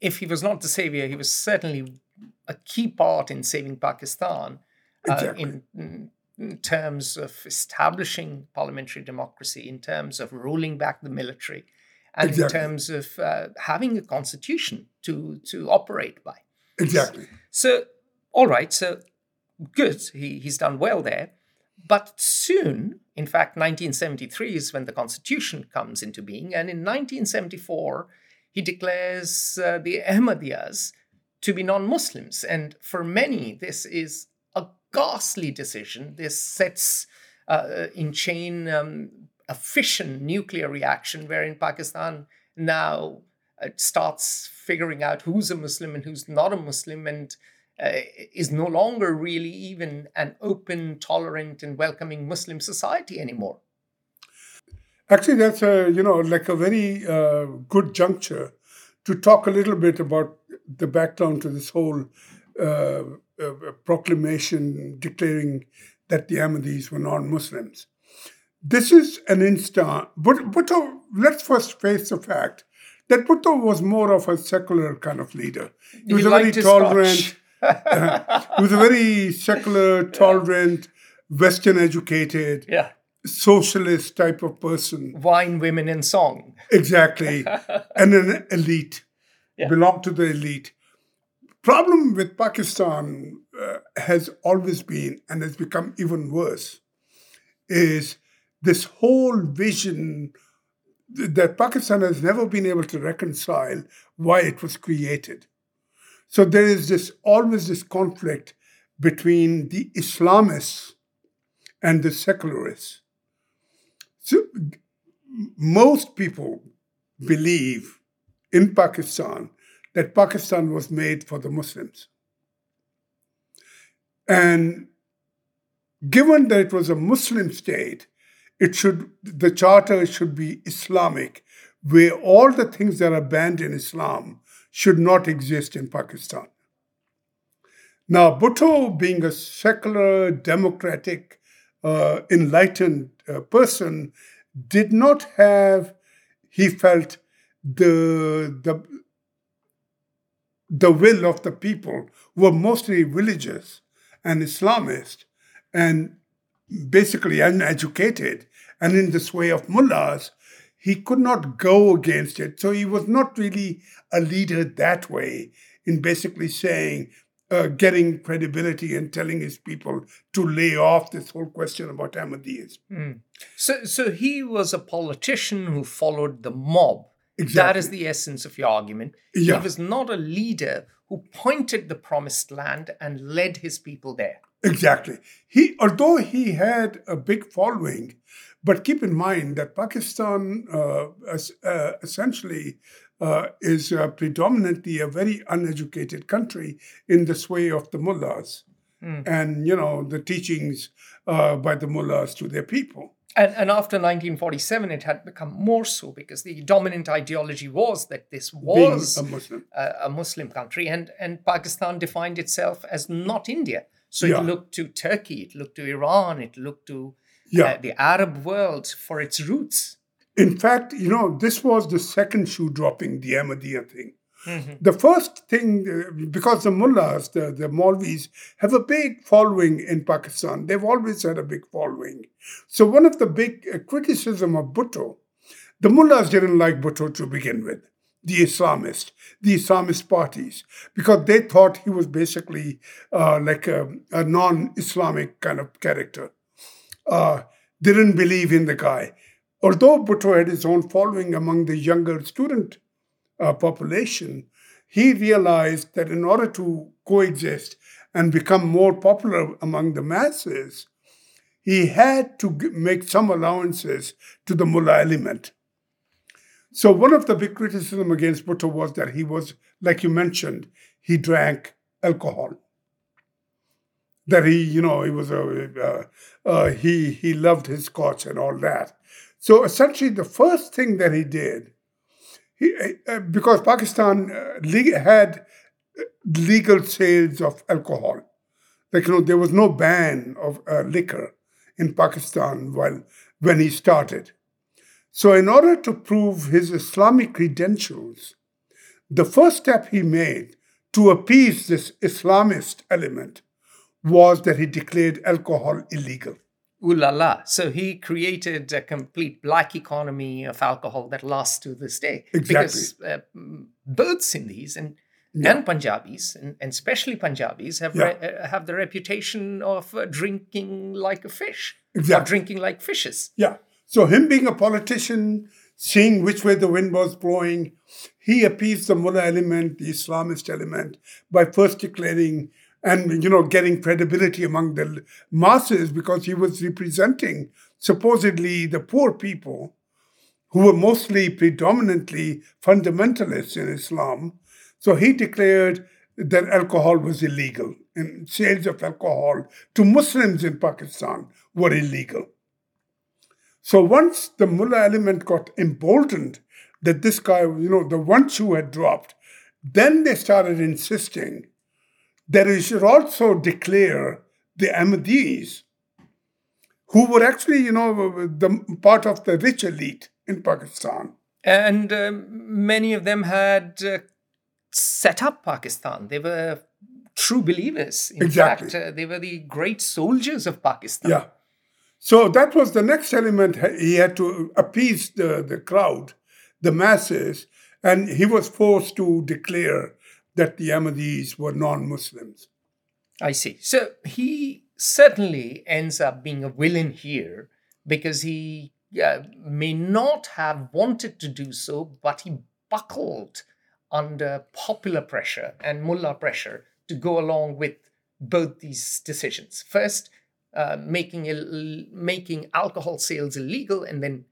if he was not the savior, he was certainly a key part in saving Pakistan uh, exactly. in, in, terms of establishing parliamentary democracy, in terms of rolling back the military, and exactly. in terms of uh, having a constitution to, to operate by. Exactly. So, all right, so good, he, he's done well there. But soon, in fact, 1973 is when the constitution comes into being, and in 1974, he declares uh, the Ahmadiyas to be non Muslims. And for many, this is ghastly decision. This sets uh, in chain um, a fission nuclear reaction, wherein Pakistan now uh, starts figuring out who's a Muslim and who's not a Muslim, and uh, is no longer really even an open, tolerant, and welcoming Muslim society anymore. Actually, that's a you know like a very uh, good juncture to talk a little bit about the background to this whole uh, uh, proclamation declaring that the Ahmadis were non-Muslims. This is an instant. But Bhutto, let's first face the fact that Bhutto was more of a secular kind of leader. He was he a very tolerant. uh, he was a very secular, tolerant. Western educated. Yeah socialist type of person. Wine, women, and song. Exactly. and an elite. Yeah. Belong to the elite. Problem with Pakistan uh, has always been, and has become even worse, is this whole vision that Pakistan has never been able to reconcile why it was created. So there is this always this conflict between the Islamists and the secularists. So most people believe in Pakistan that Pakistan was made for the Muslims. And given that it was a Muslim state, it should the charter should be Islamic, where all the things that are banned in Islam should not exist in Pakistan. Now, Bhutto, being a secular, democratic, uh, enlightened uh, person, did not have, he felt, the, the, the will of the people who were mostly religious and Islamist and basically uneducated and in this way of mullahs, he could not go against it. So he was not really a leader that way in basically saying, uh, getting credibility and telling his people to lay off this whole question about Ahmadiyas. Mm. So, so he was a politician who followed the mob. Exactly. That is the essence of your argument. Yeah. He was not a leader who pointed the promised land and led his people there. Exactly. He, although he had a big following, but keep in mind that Pakistan uh, uh, essentially uh, is uh, predominantly a very uneducated country in the sway of the mullahs Mm. and you know the teachings uh, by the mullahs to their people. And, and after 1947, it had become more so because the dominant ideology was that this was a Muslim. a, a Muslim country, and, and Pakistan defined itself as not India. So Yeah. it looked to Turkey, it looked to Iran, it looked to Yeah. uh, the Arab world for its roots. In fact, you know, this was the second shoe dropping, the Ahmadiyya thing. Mhm. The first thing, uh, because the mullahs, the, the Maulvis, have a big following in Pakistan. They've always had a big following. So one of the big uh, criticism of Bhutto, the mullahs didn't like Bhutto to begin with, the Islamist, the Islamist parties, because they thought he was basically uh, like a, a non-Islamic kind of character. Uh, didn't believe in the guy. Although Bhutto had his own following among the younger student uh, population, he realized that in order to coexist and become more popular among the masses, he had to make some allowances to the mullah element. So one of the big criticism against Bhutto was that he was, like you mentioned, he drank alcohol. That he, you know, he was a, uh, uh, he he loved his scotch and all that. So essentially, the first thing that he did he, uh, because Pakistan uh, had uh, legal sales of alcohol. Like, you know, there was no ban of uh, liquor in Pakistan while, when he started. So, in order to prove his Islamic credentials, the first step he made to appease this Islamist element was that he declared alcohol illegal. Ooh la la. So he created a complete black economy of alcohol that lasts to this day. Exactly. Because uh, mm, both Sindhis and, and Punjabis, and, and especially Punjabis, have, Yeah. re- uh, have the reputation of uh, drinking like a fish. Or drinking like fishes. Yeah. So him being a politician, seeing which way the wind was blowing, he appeased the mullah element, the Islamist element, by first declaring and you know getting credibility among the masses because he was representing supposedly the poor people who were mostly predominantly fundamentalists in Islam. So he declared that alcohol was illegal and sales of alcohol to Muslims in Pakistan were illegal. So once the mullah element got emboldened that this guy, you know, the one shoe had dropped, then they started insisting that he should also declare the Ahmadis, who were actually, you know, the part of the rich elite in Pakistan. And um, many of them had uh, set up Pakistan. They were true believers. In Exactly. fact, uh, they were the great soldiers of Pakistan. Yeah. So that was the next element. He had to appease the, the crowd, the masses, and he was forced to declare that the Ahmadis were non Muslims. I see. So he certainly ends up being a villain here because he may not have wanted to do so, but he buckled under popular pressure and mullah pressure to go along with both these decisions. First, uh, making making alcohol sales illegal, and then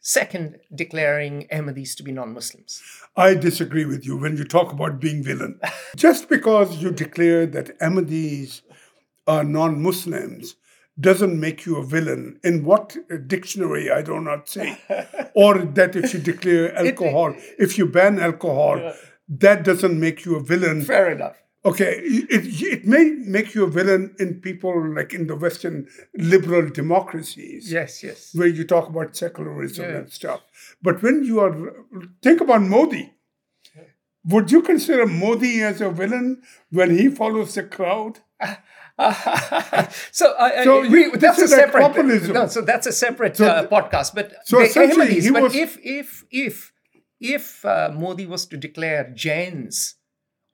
Second, declaring Ahmadis to be non Muslims. I disagree with you when you talk about being villain. Just because you declare that Ahmadis are non Muslims doesn't make you a villain. In what dictionary, I do not say. or that if you declare alcohol, if you ban alcohol, that doesn't make you a villain. Fair enough. Okay, it, it may make you a villain in people like in the Western liberal democracies. Yes, yes. Where you talk about secularism yeah. and stuff. But when you are, think about Modi. Would you consider Modi as a villain when he follows the crowd? so, uh, so we, that's a separate populism. no. So that's a separate so, uh, podcast. But so essentially, he but was, if if if if uh, Modi was to declare Jains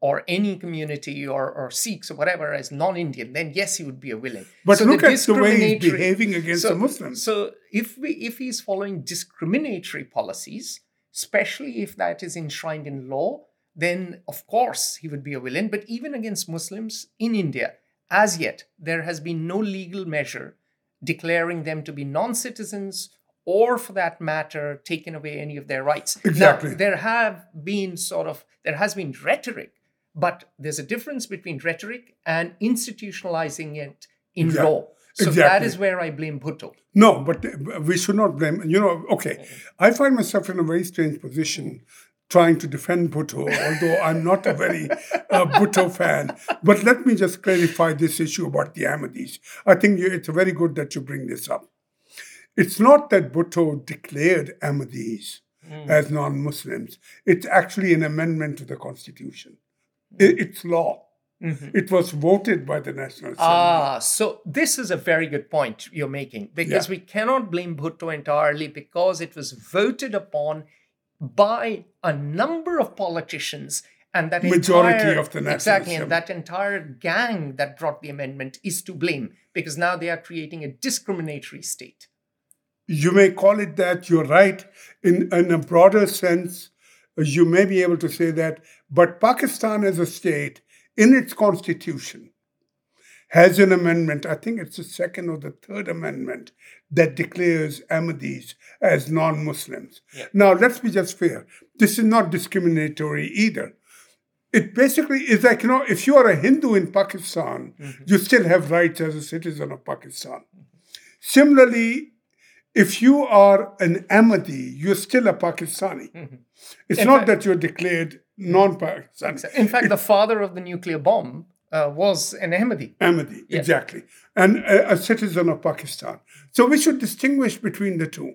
or any community or, or Sikhs or whatever as non-Indian, then yes, he would be a villain. But so look the at the way he's behaving against so, the Muslims. So if we if he's following discriminatory policies, especially if that is enshrined in law, then of course he would be a villain. But even against Muslims in India, as yet, there has been no legal measure declaring them to be non-citizens or for that matter taking away any of their rights exactly now, there have been sort of there has been rhetoric but there's a difference between rhetoric and institutionalizing it in exactly. law. So exactly. that is where I blame Bhutto. No, but we should not blame. You know, okay, I find myself in a very strange position trying to defend Bhutto, although I'm not a very uh, Bhutto fan. But let me just clarify this issue about the Ahmadis. I think it's very good that you bring this up. It's not that Bhutto declared Ahmadis mm. as non Muslims, it's actually an amendment to the constitution it's law. Mm-hmm. It was voted by the National Assembly. Ah, so this is a very good point you're making because yeah. we cannot blame Bhutto entirely because it was voted upon by a number of politicians and that majority entire, of the National exactly Assembly. and that entire gang that brought the amendment is to blame because now they are creating a discriminatory state. You may call it that. You're right. In in a broader sense, you may be able to say that, but Pakistan as a state, in its constitution, has an amendment, I think it's the second or the third amendment, that declares Ahmadis as non Muslims. Yeah. Now, let's be just fair. This is not discriminatory either. It basically is like, you know, if you are a Hindu in Pakistan, mm-hmm. you still have rights as a citizen of Pakistan. Similarly, if you are an Ahmadi, you're still a Pakistani. Mm-hmm. It's in not fact, that you're declared non-Pakistani. In fact, it, the father of the nuclear bomb uh, was an Ahmadi. Ahmadi, yes. exactly, and a, a, citizen of Pakistan. So we should distinguish between the two,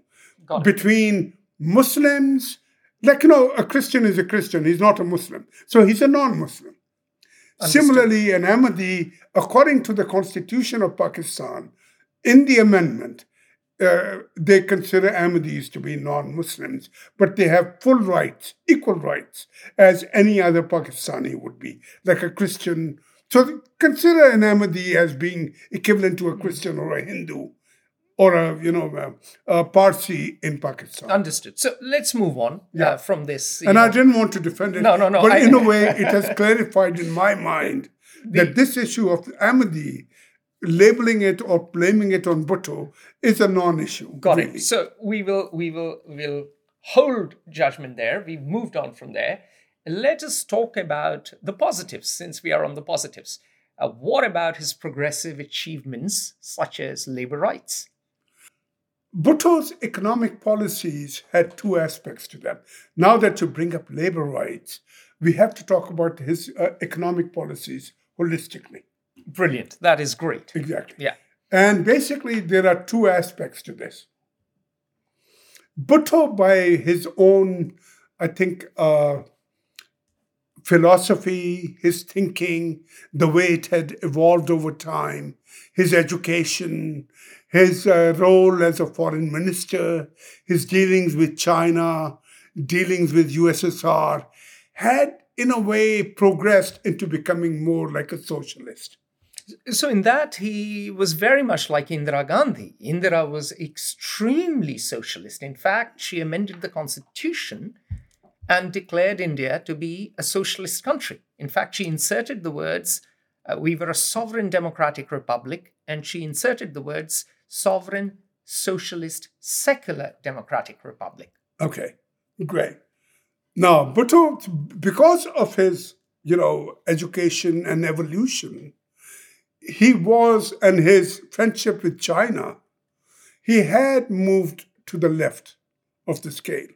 between Muslims. Like you know, a Christian is a Christian; he's not a Muslim, so he's a non-Muslim. Understood. Similarly, an Ahmadi, according to the Constitution of Pakistan, in the amendment, uh, they consider Ahmadis to be non Muslims, but they have full rights, equal rights, as any other Pakistani would be, like a Christian. So consider an Ahmadi as being equivalent to a Christian or a Hindu or a, you know, a, a Parsi in Pakistan. Understood. So let's move on uh, yeah. uh, from this. And know. I didn't want to defend it. No, no, no. But I, in a way, it has clarified in my mind the, that this issue of Ahmadi labeling it or blaming it on Bhutto is a non-issue. Got really. it. So we will we will will hold judgment there. We've moved on from there. Let us talk about the positives, since we are on the positives. Uh, what about his progressive achievements, such as labor rights? Bhutto's economic policies had two aspects to them. Now that you bring up labor rights, we have to talk about his uh, economic policies holistically. Brilliant. That is great. Exactly. Yeah. And basically, there are two aspects to this. Bhutto, by his own, I think, uh, philosophy, his thinking, the way it had evolved over time, his education, his uh, role as a foreign minister, his dealings with China, dealings with USSR, had in a way progressed into becoming more like a socialist. So, in that, he was very much like Indira Gandhi. Indira was extremely socialist. In fact, she amended the constitution and declared India to be a socialist country. In fact, she inserted the words, uh, we were a sovereign democratic republic, and she inserted the words sovereign socialist secular democratic republic. Okay, great. Now, Bhutto, because of his, you know, education and evolution, he was, and his friendship with China, he had moved to the left of the scale.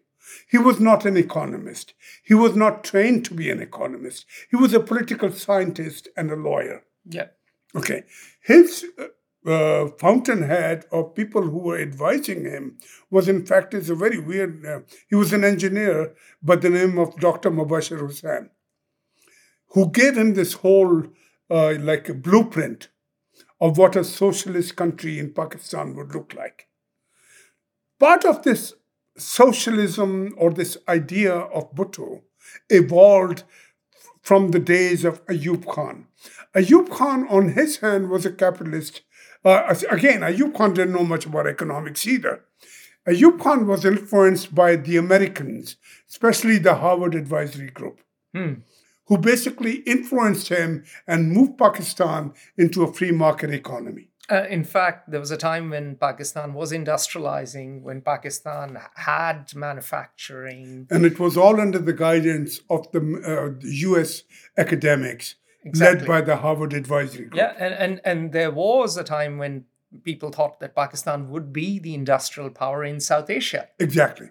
He was not an economist. He was not trained to be an economist. He was a political scientist and a lawyer. Yeah. Okay. His uh, uh, fountainhead of people who were advising him was, in fact, is a very weird. Uh, he was an engineer by the name of Dr. Mubashir Hussain, who gave him this whole uh, like a blueprint of what a socialist country in Pakistan would look like. Part of this socialism or this idea of Bhutto evolved from the days of Ayub Khan. Ayub Khan, on his hand, was a capitalist. Uh, again, Ayub Khan didn't know much about economics either. Ayub Khan was influenced by the Americans, especially the Harvard Advisory Group. Hmm who basically influenced him and moved Pakistan into a free market economy. Uh, in fact, there was a time when Pakistan was industrializing, when Pakistan had manufacturing. And it was all under the guidance of the uh, US academics, exactly. led by the Harvard Advisory Group. Yeah, and, and, and there was a time when people thought that Pakistan would be the industrial power in South Asia. Exactly.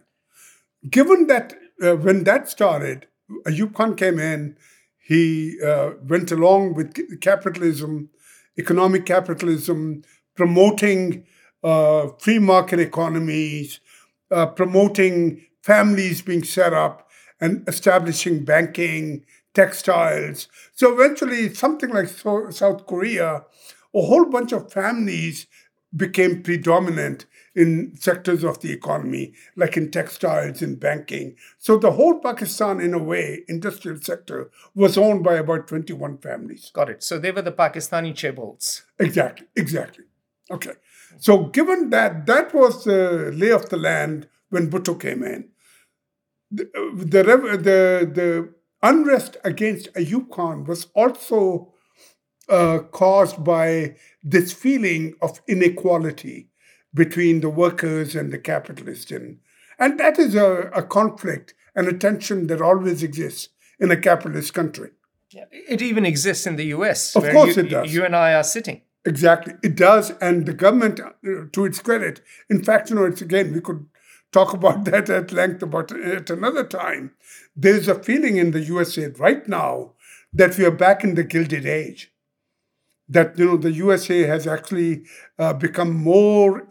Given that uh, when that started, Ayub Khan came in, he uh, went along with capitalism, economic capitalism, promoting uh, free market economies, uh, promoting families being set up, and establishing banking, textiles. So eventually, something like South Korea, a whole bunch of families became predominant in sectors of the economy, like in textiles and banking. So the whole Pakistan, in a way, industrial sector was owned by about 21 families. Got it. So they were the Pakistani chaebols. Exactly, exactly. Okay. So given that that was the lay of the land when Bhutto came in, the, the, the, the unrest against Ayub Khan was also uh, caused by this feeling of inequality between the workers and the capitalists. And, and that is a, a conflict and a tension that always exists in a capitalist country. Yeah, it even exists in the US. Of course, you, it does. You and I are sitting. Exactly, it does, and the government, uh, to its credit, in fact, you know, it's again we could talk about that at length about at another time. There's a feeling in the USA right now that we are back in the Gilded Age that you know the USA has actually uh, become more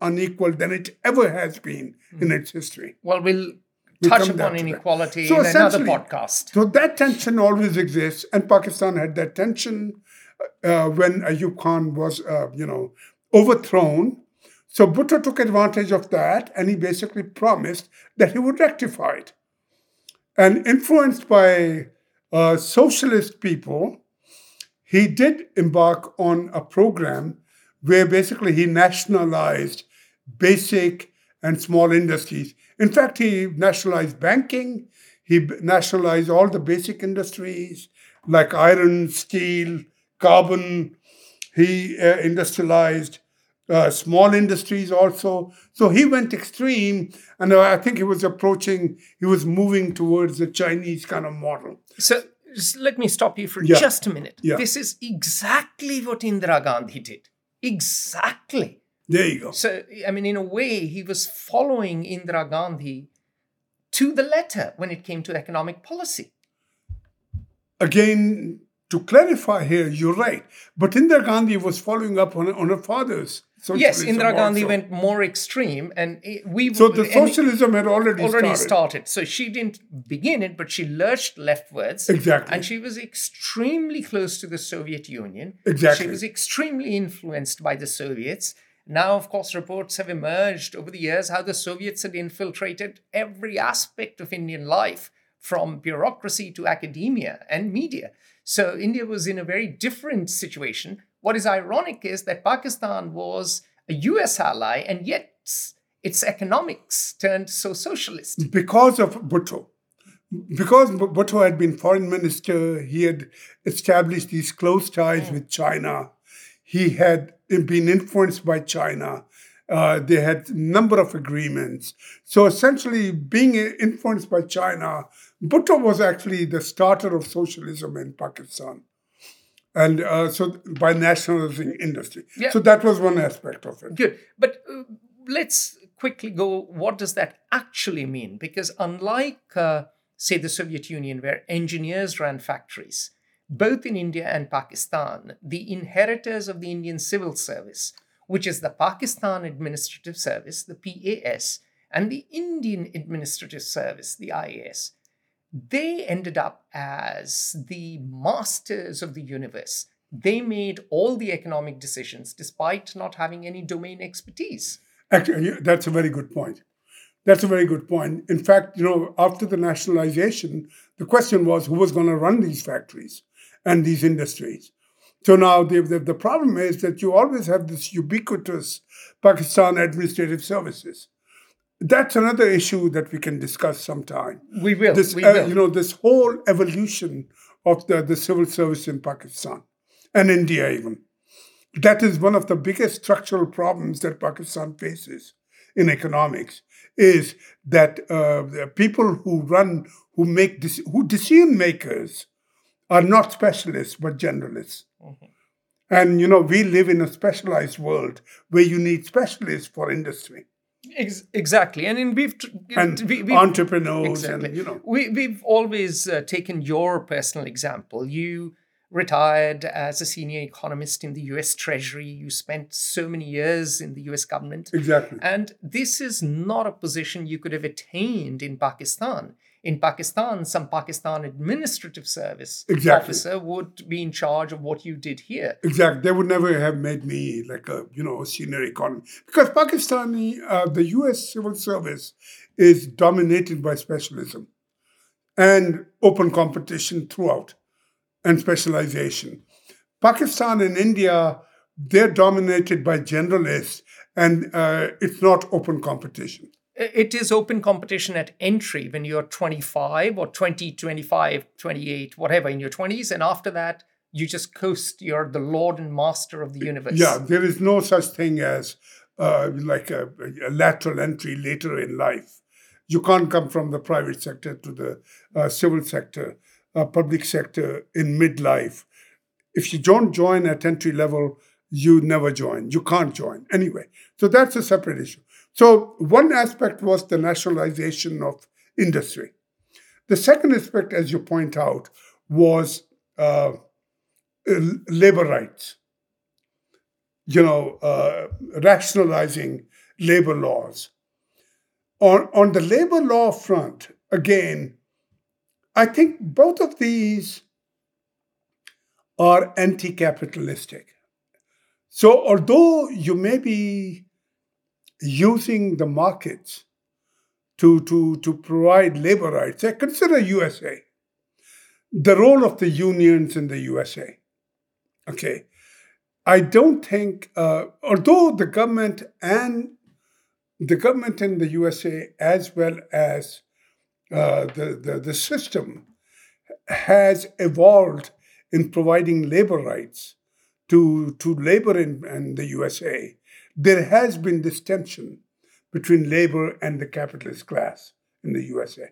unequal than it ever has been mm. in its history. Well, we'll, we'll touch upon inequality so in another podcast. So that tension always exists, and Pakistan had that tension uh, when Ayub Khan was, uh, you know, overthrown. So Bhutto took advantage of that, and he basically promised that he would rectify it. And influenced by uh, socialist people he did embark on a program where basically he nationalized basic and small industries. In fact, he nationalized banking, he nationalized all the basic industries like iron, steel, carbon. He uh, industrialized uh, small industries also. So he went extreme, and I think he was approaching, he was moving towards the Chinese kind of model. So just let me stop you for yeah. just a minute. Yeah. This is exactly what Indira Gandhi did. Exactly. There you go. So, I mean, in a way, he was following Indira Gandhi to the letter when it came to economic policy. Again, to clarify here, you're right. But Indira Gandhi was following up on, on her father's yes, Indira Gandhi also. went more extreme, and we so the socialism had already already started. started. So she didn't begin it, but she lurched leftwards. Exactly, and she was extremely close to the Soviet Union. Exactly, she was extremely influenced by the Soviets. Now, of course, reports have emerged over the years how the Soviets had infiltrated every aspect of Indian life, from bureaucracy to academia and media. So India was in a very different situation what is ironic is that Pakistan was a US ally, and yet its economics turned so socialist. Because of Bhutto. Because Bhutto had been foreign minister, he had established these close ties mm. with China. He had been influenced by China. Uh, they had a number of agreements. So essentially, being influenced by China, Bhutto was actually the starter of socialism in Pakistan. And uh, so by nationalizing industry. Yeah. So that was one aspect of it. Good. But uh, let's quickly go what does that actually mean? Because unlike, uh, say, the Soviet Union, where engineers ran factories, both in India and Pakistan, the inheritors of the Indian civil service, which is the Pakistan Administrative Service, the PAS, and the Indian Administrative Service, the IAS, they ended up as the masters of the universe. They made all the economic decisions despite not having any domain expertise. Actually, that's a very good point. That's a very good point. In fact, you know, after the nationalization, the question was who was going to run these factories and these industries. So now the, the, the, problem is that you always have this ubiquitous Pakistan administrative services. That's another issue that we can discuss sometime. We will. This, we uh. You know, this whole evolution of the, the civil service in Pakistan and India even. That is one of the biggest structural problems that Pakistan faces in economics is that uh, the people who run, who make, who decision makers are not specialists but generalists. Mm-hmm. And you know, we live in a specialized world where you need specialists for industry. Ex- exactly, and in we've and we, we've, entrepreneurs, exactly. and you know, we we've always uh, taken your personal example. You retired as a senior economist in the US Treasury. You spent so many years in the US government. Exactly. And this is not a position you could have attained in Pakistan. In Pakistan, some Pakistan Administrative Service exactly. officer would be in charge of what you did here. Exactly. They would never have made me like a, you know, senior economist. Because Pakistani, uh, the US civil service is dominated by specialism and open competition throughout and specialization. Pakistan and India, they're dominated by generalists and uh, it's not open competition. It is open competition at entry when you're 25 or 20, 25, 28, whatever, in your 20s. And after that, you just coast. You're the lord and master of the universe. Yeah, there is no such thing as uh, like a, a, lateral entry later in life. You can't come from the private sector to the uh, civil sector uh, public sector in midlife. If you don't join at entry level, you never join. You can't join anyway. So that's a separate issue. So one aspect was the nationalization of industry. The second aspect, as you point out, was uh, labor rights. You know, uh, rationalizing labor laws. On, on the labor law front, again, I think both of these are anti capitalistic. So, although you may be using the markets to, to, to provide labor rights, consider USA, the role of the unions in the USA. Okay. I don't think, uh, although the government and the government in the USA, as well as uh, the, the, the system has evolved in providing labor rights to, to labor in, in the USA, there has been this tension between labor and the capitalist class in the USA.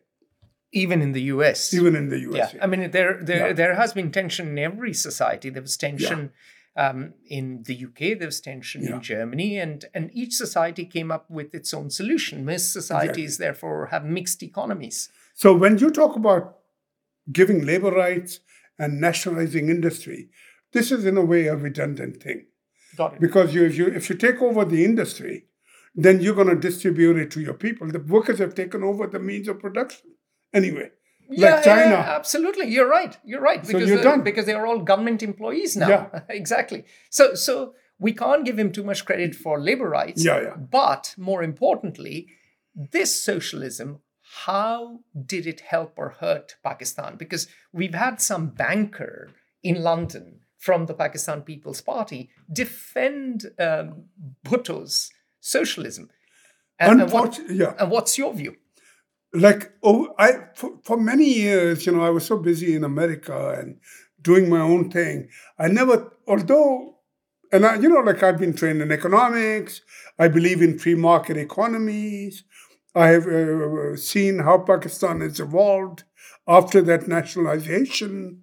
Even in the US. Even in the USA. Yeah. I mean, there there, yeah. there has been tension in every society. There was tension yeah. um, in the UK, there was tension yeah. in Germany, and, and each society came up with its own solution. Most societies, exactly. therefore, have mixed economies. So when you talk about giving labor rights and nationalizing industry, this is in a way a redundant thing. Because you, if you if you take over the industry, then you're going to distribute it to your people. The workers have taken over the means of production anyway. Yeah, like China. Yeah, absolutely. You're right. You're right. Because so you're done. because they are all government employees now. Yeah. exactly. So so we can't give him too much credit for labor rights. Yeah, yeah. But more importantly, this socialism how did it help or hurt Pakistan? Because we've had some banker in London from the Pakistan People's Party defend um, Bhutto's socialism. And, and, what, yeah. and what's your view? Like, oh, I for, for many years, you know, I was so busy in America and doing my own thing. I never, although and I, you know, like I've been trained in economics. I believe in free market economies. I have uh, seen how Pakistan has evolved after that nationalization.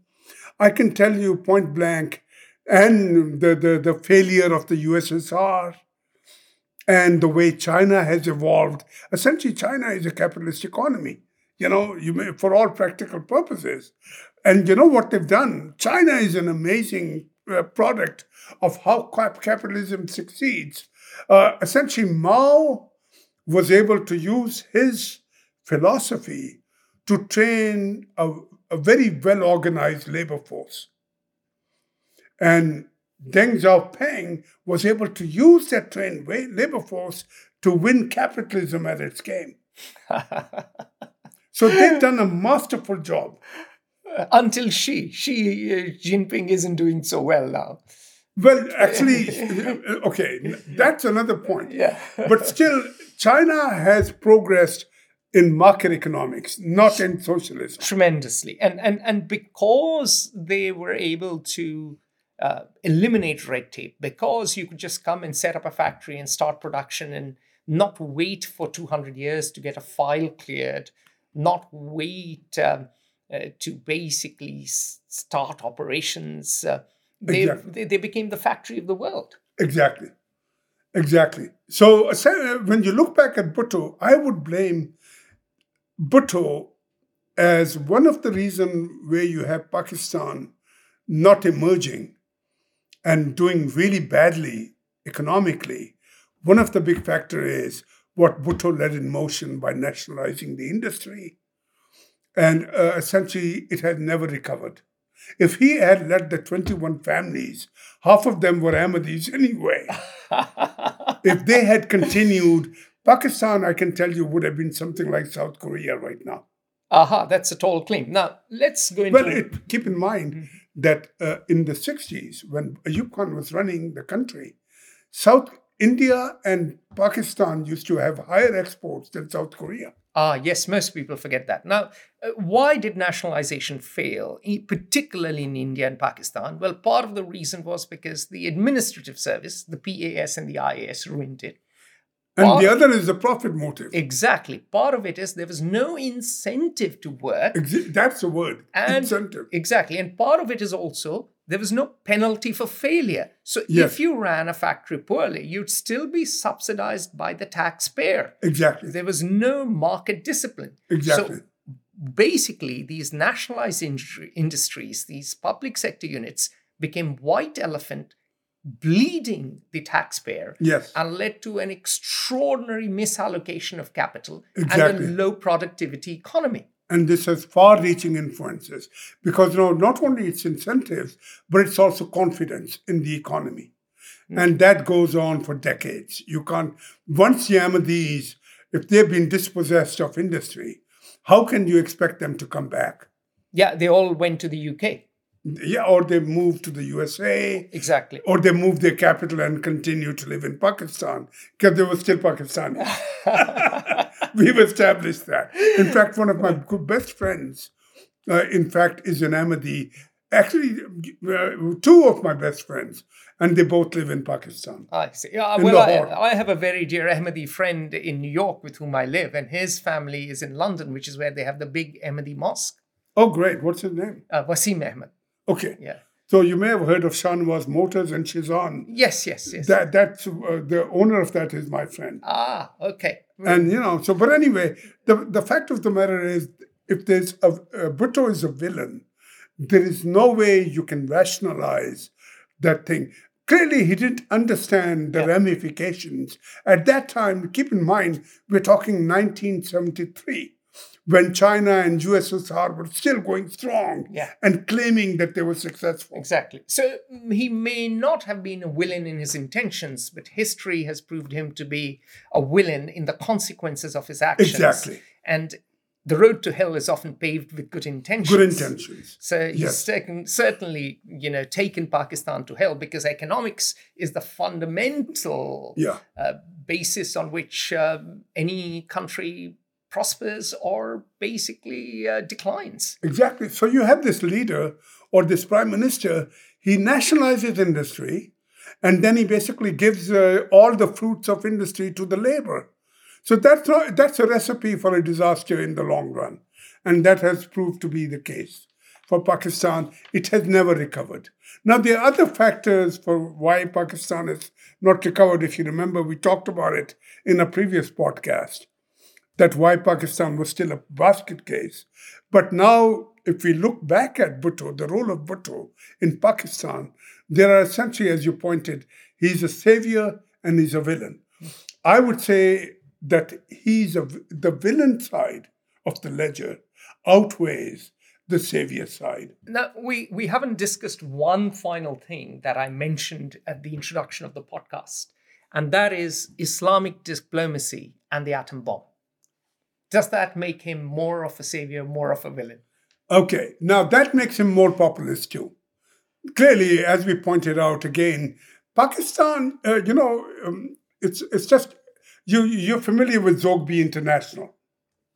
I can tell you point blank, and the, the, the failure of the USSR and the way China has evolved. Essentially, China is a capitalist economy, you know, you may, for all practical purposes. And you know what they've done? China is an amazing uh, product of how capitalism succeeds. Uh, essentially, Mao was able to use his philosophy to train a, a very well organized labor force. And Deng Xiaoping was able to use that trained labor force to win capitalism at its game. so they've done a masterful job. Until Xi, Xi uh, Jinping isn't doing so well now. Well, actually, okay, that's another point. Yeah. but still, China has progressed in market economics, not in socialism. Tremendously. And, and, and because they were able to uh, eliminate red tape, because you could just come and set up a factory and start production and not wait for 200 years to get a file cleared, not wait um, uh, to basically start operations. Uh, they, exactly. they, they became the factory of the world. Exactly. Exactly. So uh, when you look back at Bhutto, I would blame Bhutto as one of the reasons where you have Pakistan not emerging and doing really badly economically. One of the big factor is what Bhutto led in motion by nationalizing the industry. And uh, essentially, it has never recovered. If he had led the 21 families, half of them were Ahmadis anyway. if they had continued, Pakistan, I can tell you, would have been something like South Korea right now. Aha, that's a tall claim. Now, let's go into. Well, it, keep in mind mm-hmm. that uh, in the 60s, when Ayub Khan was running the country, South India and Pakistan used to have higher exports than South Korea. Ah, yes, most people forget that. Now, uh, why did nationalization fail, particularly in India and Pakistan? Well, part of the reason was because the administrative service, the PAS and the IAS, ruined it. And part the other is the profit motive. Exactly. Part of it is there was no incentive to work. Ex- that's the word. And incentive. Exactly. And part of it is also there was no penalty for failure. So yes. if you ran a factory poorly, you'd still be subsidized by the taxpayer. Exactly. There was no market discipline. Exactly. So basically, these nationalized industries, these public sector units, became white elephant bleeding the taxpayer yes. and led to an extraordinary misallocation of capital exactly. and a low productivity economy. And this has far reaching influences because you know, not only it's incentives, but it's also confidence in the economy. Mm-hmm. And that goes on for decades. You can't, once the Ahmadis, if they've been dispossessed of industry, how can you expect them to come back? Yeah, they all went to the UK. Yeah, or they moved to the USA. Exactly. Or they moved their capital and continue to live in Pakistan because they were still Pakistani. We've established that. In fact, one of my best friends, uh, in fact, is an Ahmadi. Actually, uh, two of my best friends, and they both live in Pakistan. I see. Yeah, well, I, I, have a very dear Ahmadi friend in New York with whom I live, and his family is in London, which is where they have the big Ahmadi mosque. Oh, great. What's his name? Uh, Wasim Ahmed. Okay. Yeah. So you may have heard of Shahnawaz Motors and Shezan. Yes, yes, yes. That that's uh, the owner of that is my friend. Ah, okay. And you know, so but anyway, the the fact of the matter is, if there's a, a Bhutto is a villain, there is no way you can rationalize that thing. Clearly, he didn't understand the yeah. ramifications at that time. Keep in mind, we're talking 1973 when China and USSR were still going strong yeah. and claiming that they were successful. Exactly. So mm, he may not have been a villain in his intentions, but history has proved him to be a villain in the consequences of his actions. Exactly. And the road to hell is often paved with good intentions. Good intentions. So he's yes. taken, certainly, you know, taken Pakistan to hell because economics is the fundamental yeah. uh, basis on which uh, any country prospers or basically uh, declines. Exactly. So you have this leader or this prime minister, he nationalizes industry and then he basically gives uh, all the fruits of industry to the labor. So that's not, that's a recipe for a disaster in the long run, and that has proved to be the case for Pakistan. It has never recovered. Now there are other factors for why Pakistan has not recovered. If you remember, we talked about it in a previous podcast. That why Pakistan was still a basket case. But now, if we look back at Bhutto, the role of Bhutto in Pakistan, there are essentially, as you pointed, he's a savior and he's a villain. I would say that he's a, the villain side of the ledger outweighs the savior side. Now, we, we haven't discussed one final thing that I mentioned at the introduction of the podcast, and that is Islamic diplomacy and the atom bomb. Does that make him more of a savior, more of a villain? Okay, now that makes him more populist too. Clearly, as we pointed out again, Pakistan, uh, you know, um, it's it's just you you're familiar with Zogby International.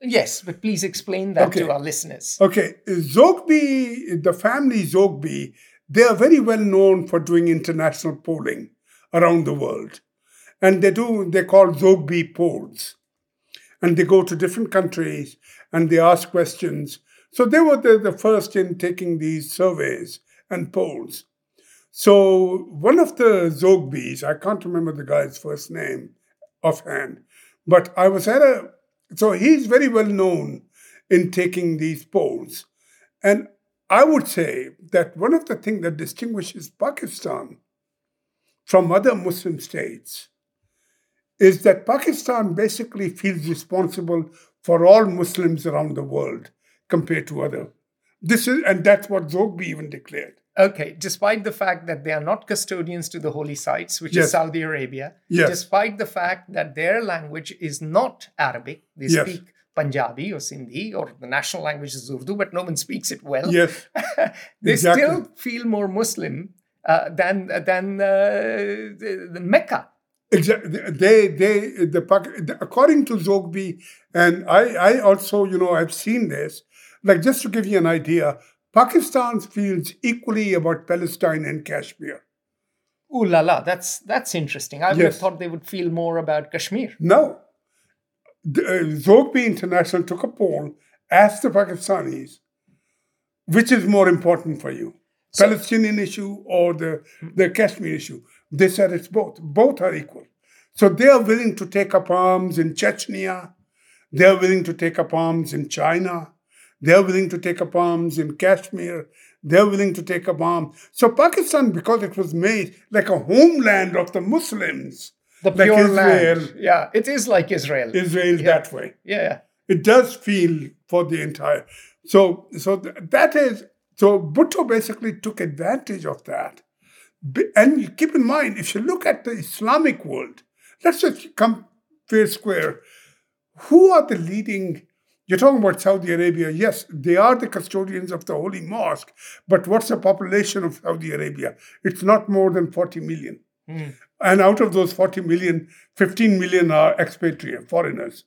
Yes, but please explain that okay. to our listeners. Okay, Zogby, the family Zogby, they are very well known for doing international polling around the world. And they do, they call Zogby polls. And they go to different countries and they ask questions. So they were the, the first in taking these surveys and polls. So one of the Zogbys, I can't remember the guy's first name offhand, but I was at a so he's very well known in taking these polls. And I would say that one of the things that distinguishes Pakistan from other Muslim states is that Pakistan basically feels responsible for all Muslims around the world compared to other. This is and that's what Zogby even declared. Okay, despite the fact that they are not custodians to the holy sites, which Yes. is Saudi Arabia, Yes. despite the fact that their language is not Arabic, they Yes. speak Punjabi or Sindhi, or the national language is Urdu, but no one speaks it well. Yes, they exactly. still feel more Muslim uh, than than uh, the, the Mecca. Exactly. They they the Pak- according to Zogby, and I I also you know I've seen this. Like just to give you an idea, Pakistan feels equally about Palestine and Kashmir. Ooh la la, that's that's interesting. I would have thought they would feel more about Kashmir. No. The, uh, Zogby International took a poll, asked the Pakistanis, which is more important for you, Palestinian issue or the, the Kashmir issue? They said it's both. Both are equal. So they are willing to take up arms in Chechnya. They are willing to take up arms in China. They are willing to take up arms in Kashmir. They are willing to take up arms. So Pakistan, because it was made like a homeland of the Muslims, The Like pure Israel. land. Yeah, it is like Israel. Israel that way. yeah, yeah. It does feel for the entire. So, so th- that is so. Bhutto basically took advantage of that, and keep in mind if you look at the Islamic world, let's just come fair square. Who are the leading? You're talking about Saudi Arabia. Yes, they are the custodians of the Holy Mosque, but what's the population of Saudi Arabia? It's not more than 40 million. And out of those 40 million, 15 million are expatriate foreigners.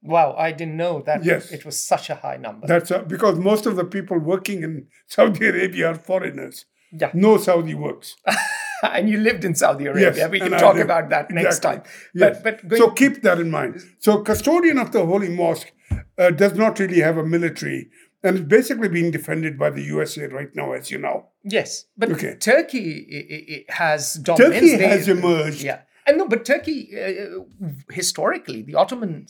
Wow, I didn't know that Yes. it was such a high number. That's uh, because most of the people working in Saudi Arabia are foreigners. Yeah. No Saudi works. and you lived in Saudi Arabia. Yes, we can talk about that next Exactly. time. Yes. But, but going, so keep that in mind. So custodian of the Holy Mosque uh, does not really have a military, and it's basically being defended by the USA right now, as you know. yes, but Okay. Turkey i- i- i- has dominance. Turkey They- has emerged. Yeah. And no, but Turkey, uh, historically, the Ottoman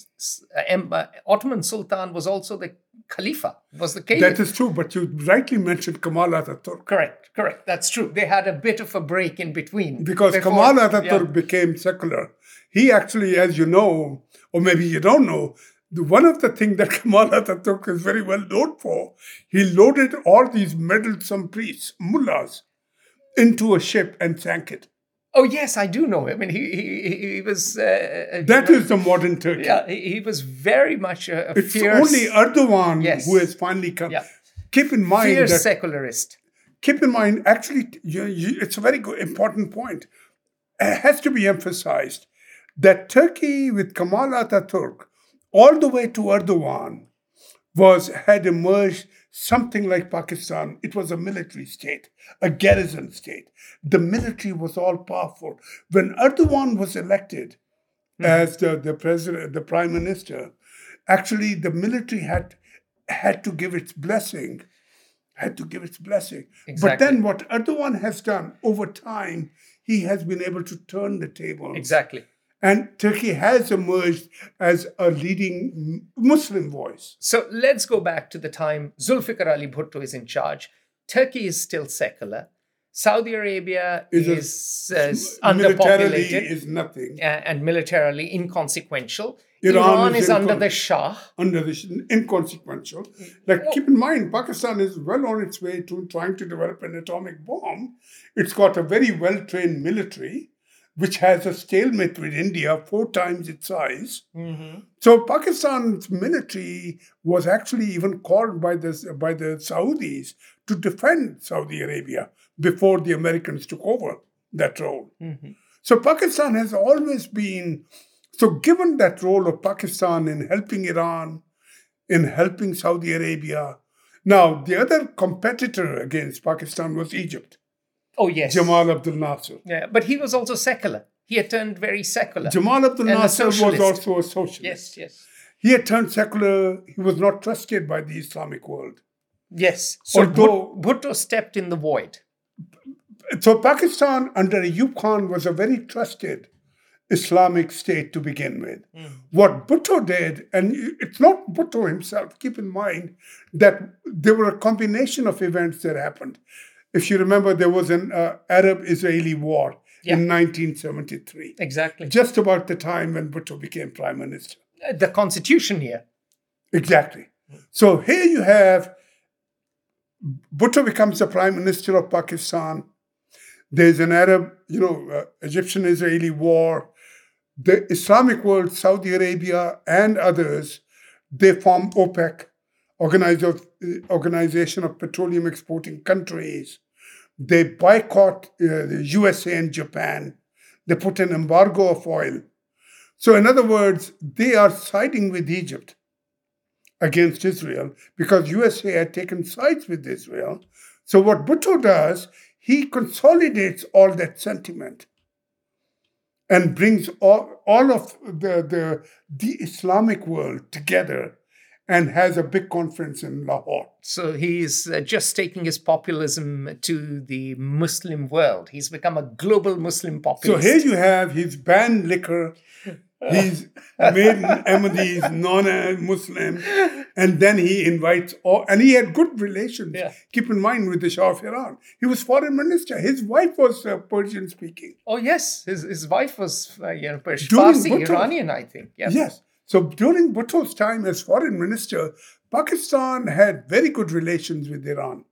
uh, uh, Ottoman Sultan was also the Khalifa, was the caliph. That is true, but you rightly mentioned Kemal Ataturk. correct, correct. That's true. They had a bit of a break in between. Because before- Kemal Ataturk yeah. became secular. He actually, as you know, or maybe you don't know, one of the things that Kemal Ataturk is very well known for, he loaded all these meddlesome priests, mullahs, into a ship and sank it. Oh yes, I do know him. I mean, he he, he- was. Uh, That is the modern Turkey. Yeah, he, he was very much a, a It's fierce, only Erdogan Yes. who has finally come. Yeah. Keep in mind fierce that secularist. keep in mind, actually, you, you, it's a very good, important point. It has to be emphasized that Turkey with Kemal Ataturk, all the way to Erdogan, was had emerged something like Pakistan, it was a military state, a garrison state. The military was all powerful. When Erdogan was elected mm. as the, the president, the prime minister, actually the military had had to give its blessing, had to give its blessing. Exactly. But then what Erdogan has done over time, he has been able to turn the table. Exactly. And Turkey has emerged as a leading Muslim voice. So let's go back to the time Zulfikar Ali Bhutto is in charge. Turkey is still secular. Saudi Arabia is, is uh, underpopulated. is nothing. and militarily inconsequential. Iran, Iran is, is under the Shah. Under the inconsequential. Like, oh. keep in mind, Pakistan is well on its way to trying to develop an atomic bomb. It's got a very well trained military which has a stalemate with India four times its size. Mm-hmm. So Pakistan's military was actually even called by the, by the Saudis to defend Saudi Arabia before the Americans took over that role. Mm-hmm. So Pakistan has always been, so given that role of Pakistan in helping Iran, in helping Saudi Arabia, now the other competitor against Pakistan was Egypt. Oh, yes. Jamal Abdul Nasser. Yeah, but he was also secular. He had turned very secular. Jamal Abdul Nasser was also a socialist. Yes, yes. He had turned secular. He was not trusted by the Islamic world. Yes. So Although, Bhutto stepped in the void. So Pakistan under Ayub Khan was a very trusted Islamic state to begin with. Mm. What Bhutto did, and it's not Bhutto himself, keep in mind that there were a combination of events that happened if you remember, there was an uh, Arab Israeli war yeah. in 1973. Exactly. Just about the time when Bhutto became prime minister. Uh, the constitution here. Exactly. So here you have Bhutto becomes the prime minister of Pakistan. There's an Arab, you know, uh, Egyptian Israeli war. The Islamic world, Saudi Arabia, and others, they form OPEC, Organization of Petroleum Exporting Countries. They boycott uh, the USA and Japan. They put an embargo of oil. So, in other words, they are siding with Egypt against Israel because USA had taken sides with Israel. So, what Bhutto does, he consolidates all that sentiment and brings all, all of the, the, the Islamic world together and has a big conference in Lahore. So he's uh, just taking his populism to the Muslim world. He's become a global Muslim populist. So here you have he's banned liquor. He's made Ahmadis non-Muslim, and then he invites all, and he had good relations. Yeah. Keep in mind with the Shah of Iran, he was foreign minister. His wife was uh, Persian speaking. Oh yes, his his wife was uh, you know Persian, Parsi, Iranian, I think. Yes. Yes. So during Bhutto's time as foreign minister, Pakistan had very good relations with Iran,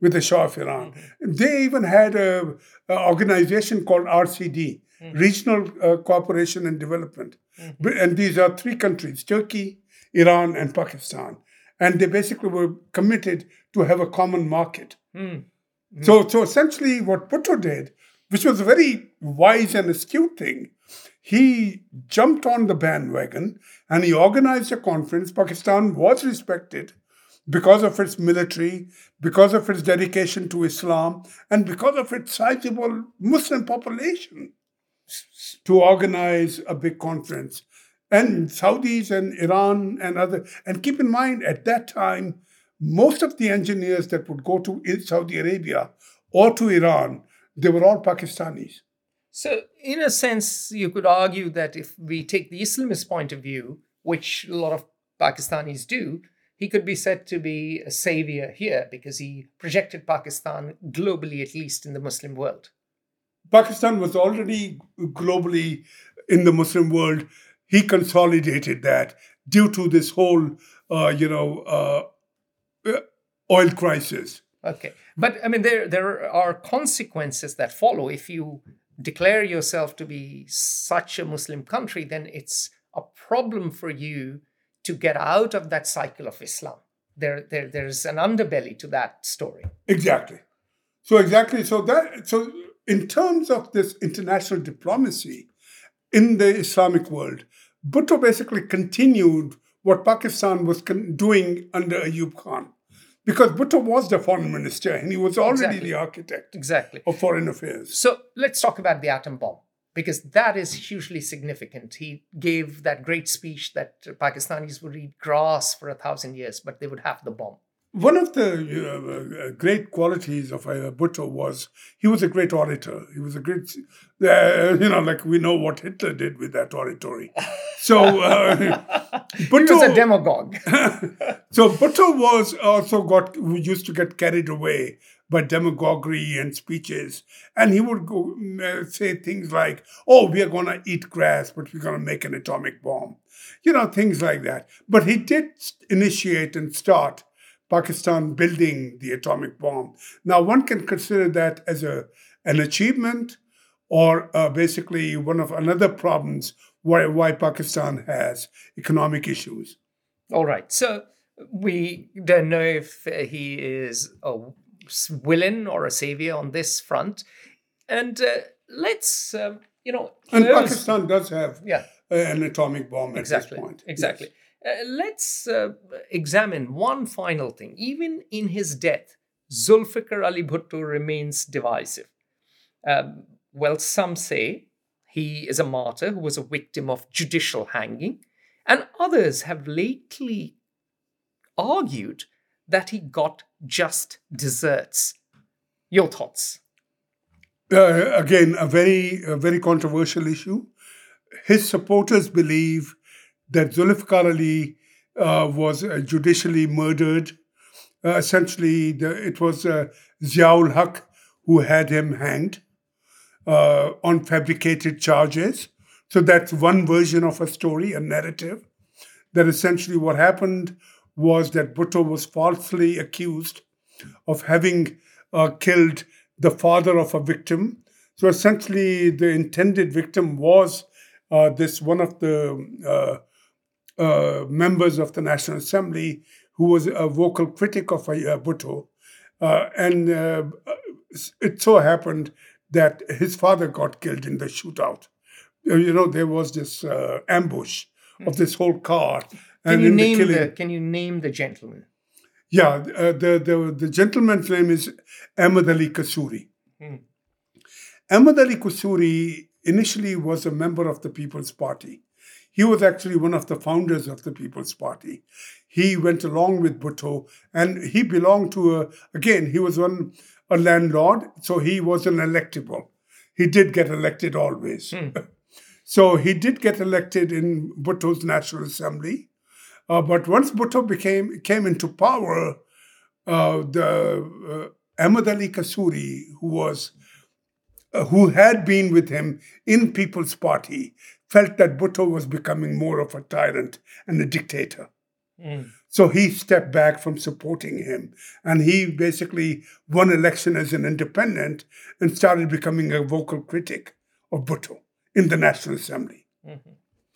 with the Shah of Iran. Mm-hmm. They even had a, a, organization called RCD, mm-hmm. Regional uh, Cooperation and Development. Mm-hmm. And these are three countries, Turkey, Iran, and Pakistan. And they basically were committed to have a common market. Mm-hmm. So, so essentially what Bhutto did, which was a very wise and astute thing, he jumped on the bandwagon and he organized a conference. Pakistan was respected because of its military, because of its dedication to Islam, and because of its sizable Muslim population to organize a big conference. And Saudis and Iran and other, and keep in mind at that time, most of the engineers that would go to Saudi Arabia or to Iran, they were all Pakistanis. So, in a sense, you could argue that if we take the Islamist point of view, which a lot of Pakistanis do, he could be said to be a savior here because he projected Pakistan globally, at least in the Muslim world. Pakistan was already globally in the Muslim world. He consolidated that due to this whole, uh, you know, uh, oil crisis. Okay, but I mean, there there are consequences that follow if you declare yourself to be such a Muslim country, then it's a problem for you to get out of that cycle of Islam. There, there, there's an underbelly to that story. Exactly. So exactly. So that so in terms of this international diplomacy in the Islamic world, Bhutto basically continued what Pakistan was con- doing under Ayub Khan because Bhutto was the foreign minister and he was already Exactly. the architect Exactly. of foreign affairs. So let's talk about the atom bomb because that is hugely significant. He gave that great speech that Pakistanis would eat grass for a thousand years, but they would have the bomb. One of the uh, uh, great qualities of uh, Bhutto was he was a great orator. He was a great, uh, you know, like we know what Hitler did with that oratory. So uh, He was a demagogue. so Bhutto was also got used to get carried away by demagoguery and speeches, and he would go uh, say things like, "Oh, we are going to eat grass, but we're going to make an atomic bomb," you know, things like that. But he did initiate and start Pakistan building the atomic bomb. Now, one can consider that as a an achievement, or uh, basically one of another problems why why Pakistan has economic issues. All right. So we don't know if he is a villain or a savior on this front. And uh, let's, um, you know, And Pakistan does have Yeah, an atomic bomb at exactly. this point. Exactly. Uh, let's uh, examine one final thing. Even in his death, Zulfikar Ali Bhutto remains divisive. Um, well, some say he is a martyr who was a victim of judicial hanging, and others have lately argued that he got just desserts. Your thoughts? Uh, again, a very, a very controversial issue. His supporters believe that Zulfikar Ali uh, was uh, judicially murdered. Uh, essentially, the, it was uh, Ziaul Haq who had him hanged uh, on fabricated charges. So that's one version of a story, a narrative. That essentially what happened was that Bhutto was falsely accused of having uh, killed the father of a victim. So essentially, the intended victim was uh, this one of the uh, uh, members of the National Assembly who was a vocal critic of uh, Bhutto. Uh, and uh, it so happened that his father got killed in the shootout. Uh, You know, there was this uh, ambush of this whole car. Can and you in the killing, the Can you name the gentleman? yeah, uh, the, the the gentleman's name is Ahmad Ali Kasuri. Hmm. Ali Kasuri initially was a member of the People's Party. He was actually one of the founders of the People's Party. He went along with Bhutto, and he belonged to a again. He was one a landlord, so he was an electable. He did get elected always. so he did get elected in Bhutto's National Assembly. Uh, but once Bhutto became came into power, uh, the uh, Ali Kasuri, who was uh, who had been with him in People's Party, felt that Bhutto was becoming more of a tyrant and a dictator. Hmm. So he stepped back from supporting him, and he basically won election as an independent and started becoming a vocal critic of Bhutto in the National Assembly. Mm-hmm.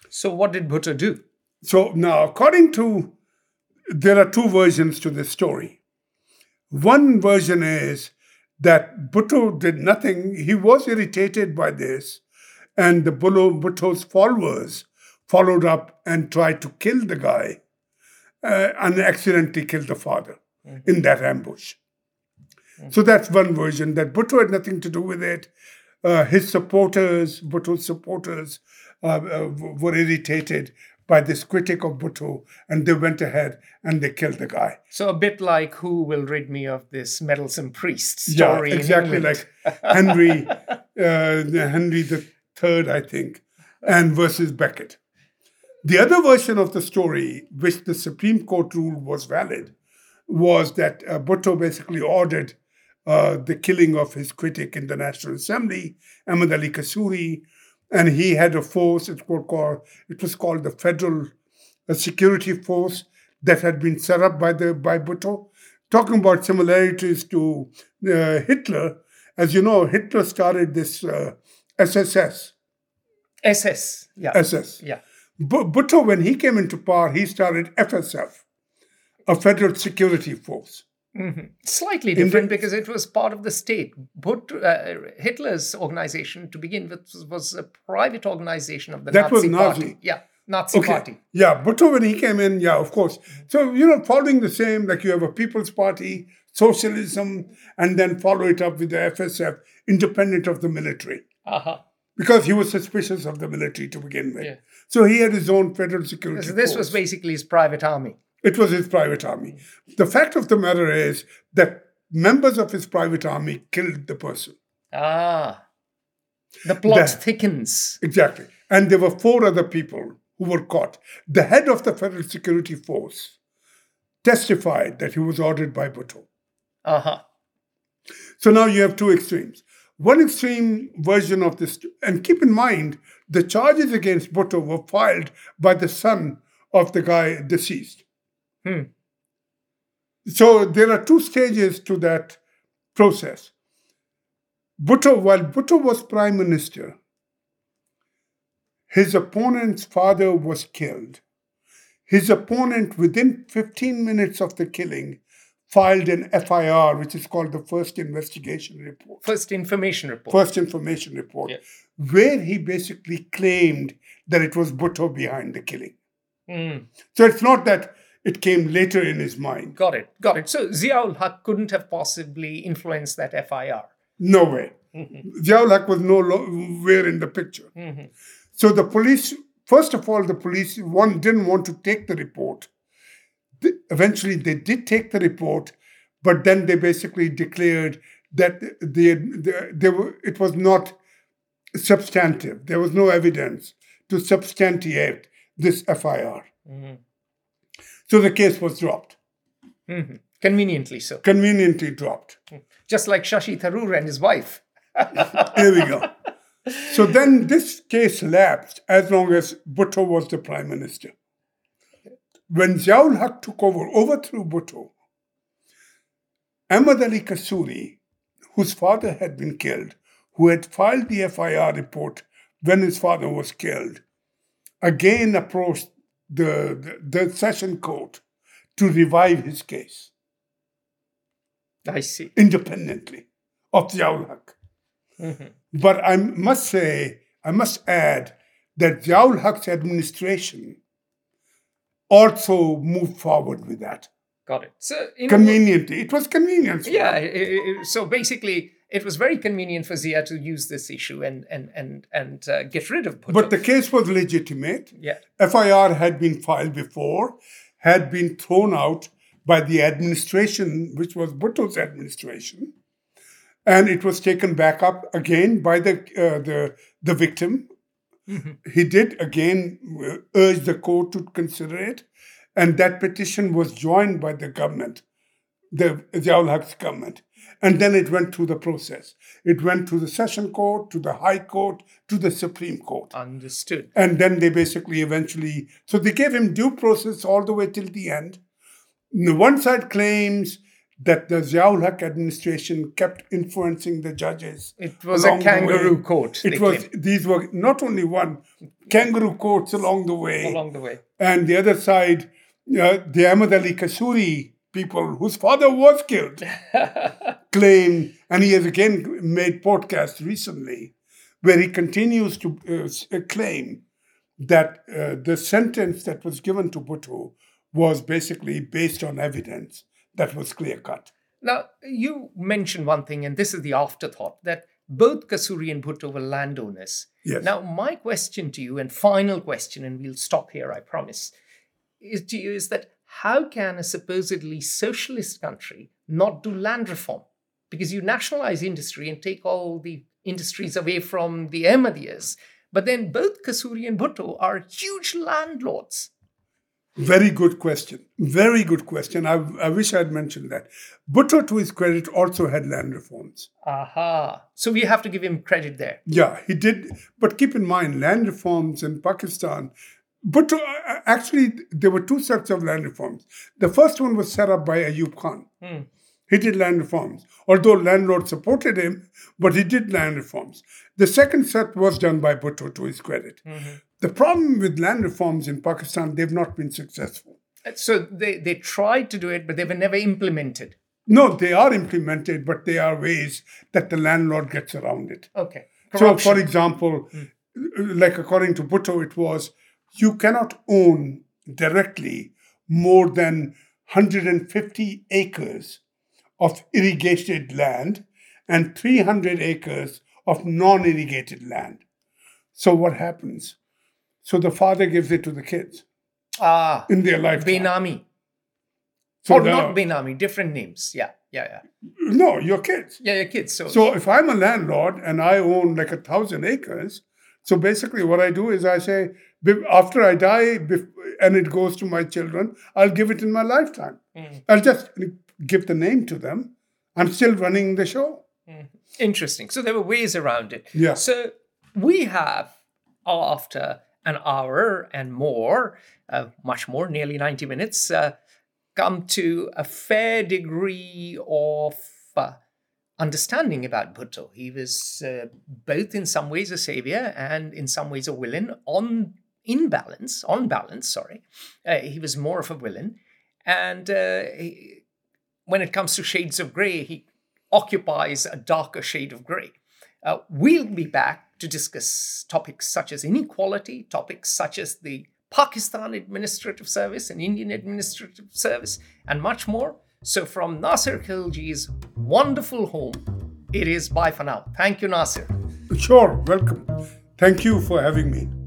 So, what did Bhutto do? So now, according to, there are two versions to this story. One version is that Bhutto did nothing. He was irritated by this, and the Bhutto, Bhutto's followers followed up and tried to kill the guy uh, and accidentally killed the father in that ambush. So that's one version that Bhutto had nothing to do with it. Uh, his supporters, Bhutto's supporters, uh, uh, were irritated by this critic of Bhutto, and they went ahead and they killed the guy. So, a bit like who will rid me of this meddlesome priest story. in exactly like Henry, uh, Henry the Third, I think, and versus Becket. The other version of the story, which the Supreme Court ruled was valid, was that uh, Bhutto basically ordered uh, the killing of his critic in the National Assembly, Ahmad Ali Kasuri, and he had a force. It was called, it was called the Federal uh, Security Force that had been set up by the by Bhutto. Talking about similarities to uh, Hitler, as you know, Hitler started this uh, SSS. SS. Yeah. SS. yeah. Bu- Bhutto, when he came into power, he started FSF, a Federal Security Force. Slightly In the- different because it was part of the state. But uh, Hitler's organization, to begin with, was- was a private organization of the That was Nazi, Nazi. Party. Yeah. Nazi Party. Yeah, Bhutto, when he came in, yeah, of course. So, you know, following the same, like you have a People's Party, socialism, and then follow it up with the FSF, independent of the military. Uh-huh. Because he was suspicious of the military to begin with. Yeah. So he had his own federal security. So this was basically his private army. It was his private army. The fact of the matter is that members of his private army killed the person. Ah. The plot The- thickens. Exactly. And there were four other people who were caught. The head of the Federal Security Force testified that he was ordered by Bhutto. Uh-huh. So now you have two extremes. One extreme version of this, and keep in mind, the charges against Bhutto were filed by the son of the guy deceased. Hmm. So there are two stages to that process. Bhutto, while Bhutto was prime minister, his opponent's father was killed. His opponent, within 15 minutes of the killing, filed an FIR, which is called the First Investigation Report, First information report. First Information Report, Yeah. where he basically claimed that it was Bhutto behind the killing. Mm, So it's not that it came later in his mind. got it. Got it. So Ziaul Haq couldn't have possibly influenced that FIR. No way. Ziaul Haq was nowhere in the picture. So the police, first of all, the police one didn't want to take the report. Eventually, they did take the report, but then they basically declared that they, they, they were, it was not substantive. There was no evidence to substantiate this FIR. So the case was dropped, Mhm. Conveniently so. conveniently dropped. Just like Shashi Tharoor and his wife. there we go. So then this case lapsed as long as Bhutto was the prime minister. When Ziaul Haq took over, overthrew Bhutto, Ahmad Ali Kasuri, whose father had been killed, who had filed the FIR report when his father was killed, again approached the, the, the session court to revive his case I see. independently of Ziaul Haq. Mm-hmm. But I must say, I must add that Ziaul Haq's administration also moved forward with that Got it. So in a- It was convenient. yeah. them. i- i- i- so basically, it was very convenient for Zia to use this issue and and and and uh, get rid of Bhutto. But the case was legitimate. yeah. FIR had been filed before, had been thrown out by the administration, which was Bhutto's administration, and it was taken back up again by the uh, the the victim. He did again uh, urge the court to consider it, and that petition was joined by the government, the Ziaul Haq's government. And then it went through the process. It went to the session court, to the high court, to the Supreme Court. Understood. And then they basically eventually, so they gave him due process all the way till the end. The one side claims that the Ziaul Haq administration kept influencing the judges. It was a kangaroo court, It was claim. these were not only one kangaroo courts along the way, Along the way. and the other side, uh, the Ahmad Ali Kasuri people whose father was killed claim, and he has again made podcasts recently where he continues to uh, uh, claim that uh, the sentence that was given to Bhutto was basically based on evidence that was clear cut. Now, you mentioned one thing, and this is the afterthought that both Kasuri and Bhutto were landowners. Yes. Now, my question to you, and final question, and we'll stop here, I promise, is to you is that how can a supposedly socialist country not do land reform? Because you nationalize industry and take all the industries away from the Ahmadiyyas. But then both Kasuri and Bhutto are huge landlords. Very good question. Very good question. I, I wish I had mentioned that. Bhutto, to his credit, also had land reforms. Aha. So we have to give him credit there. Yeah, he did. But keep in mind, land reforms in Pakistan. But uh, uh, actually, there were two sets of land reforms. The first one was set up by Ayub Khan. Hmm. He did land reforms, although landlords supported him, but he did land reforms. The second set was done by Bhutto, to his credit. Mm-hmm. The problem with land reforms in Pakistan, they've not been successful. Uh, so they, they tried to do it, but they were never implemented. No, they are implemented, but they are ways that the landlord gets around it. Okay. So, for example, hmm. like according to Bhutto, it was you cannot own directly more than 150 acres of irrigated land and 300 acres of non irrigated land. So, what happens? So, the father gives it to the kids Ah, in their lifetime. Benami. So or the- not Benami, different names. Yeah, yeah, yeah. No, your kids. Yeah, your kids. So, So if I'm a landlord and I own like a thousand acres, so basically what I do is I say after I die and it goes to my children, I'll give it in my lifetime. Mm. I'll just give the name to them. I'm still running the show. interesting. So there were ways around it. Yeah. So we have, after an hour and more, uh, much more, nearly 90 minutes, uh, come to a fair degree of uh, understanding about Bhutto. He was uh, both in some ways a savior and in some ways a villain. On in balance, on balance, sorry, uh, he was more of a villain. And uh, he, when it comes to shades of grey, he occupies a darker shade of grey. We'll be back to discuss topics such as inequality, topics such as the Pakistan Administrative Service and Indian Administrative Service, and much more. So, from Nasir Khilji's wonderful home, it is bye for now. Thank you, Nasir. Sure, welcome. Thank you for having me.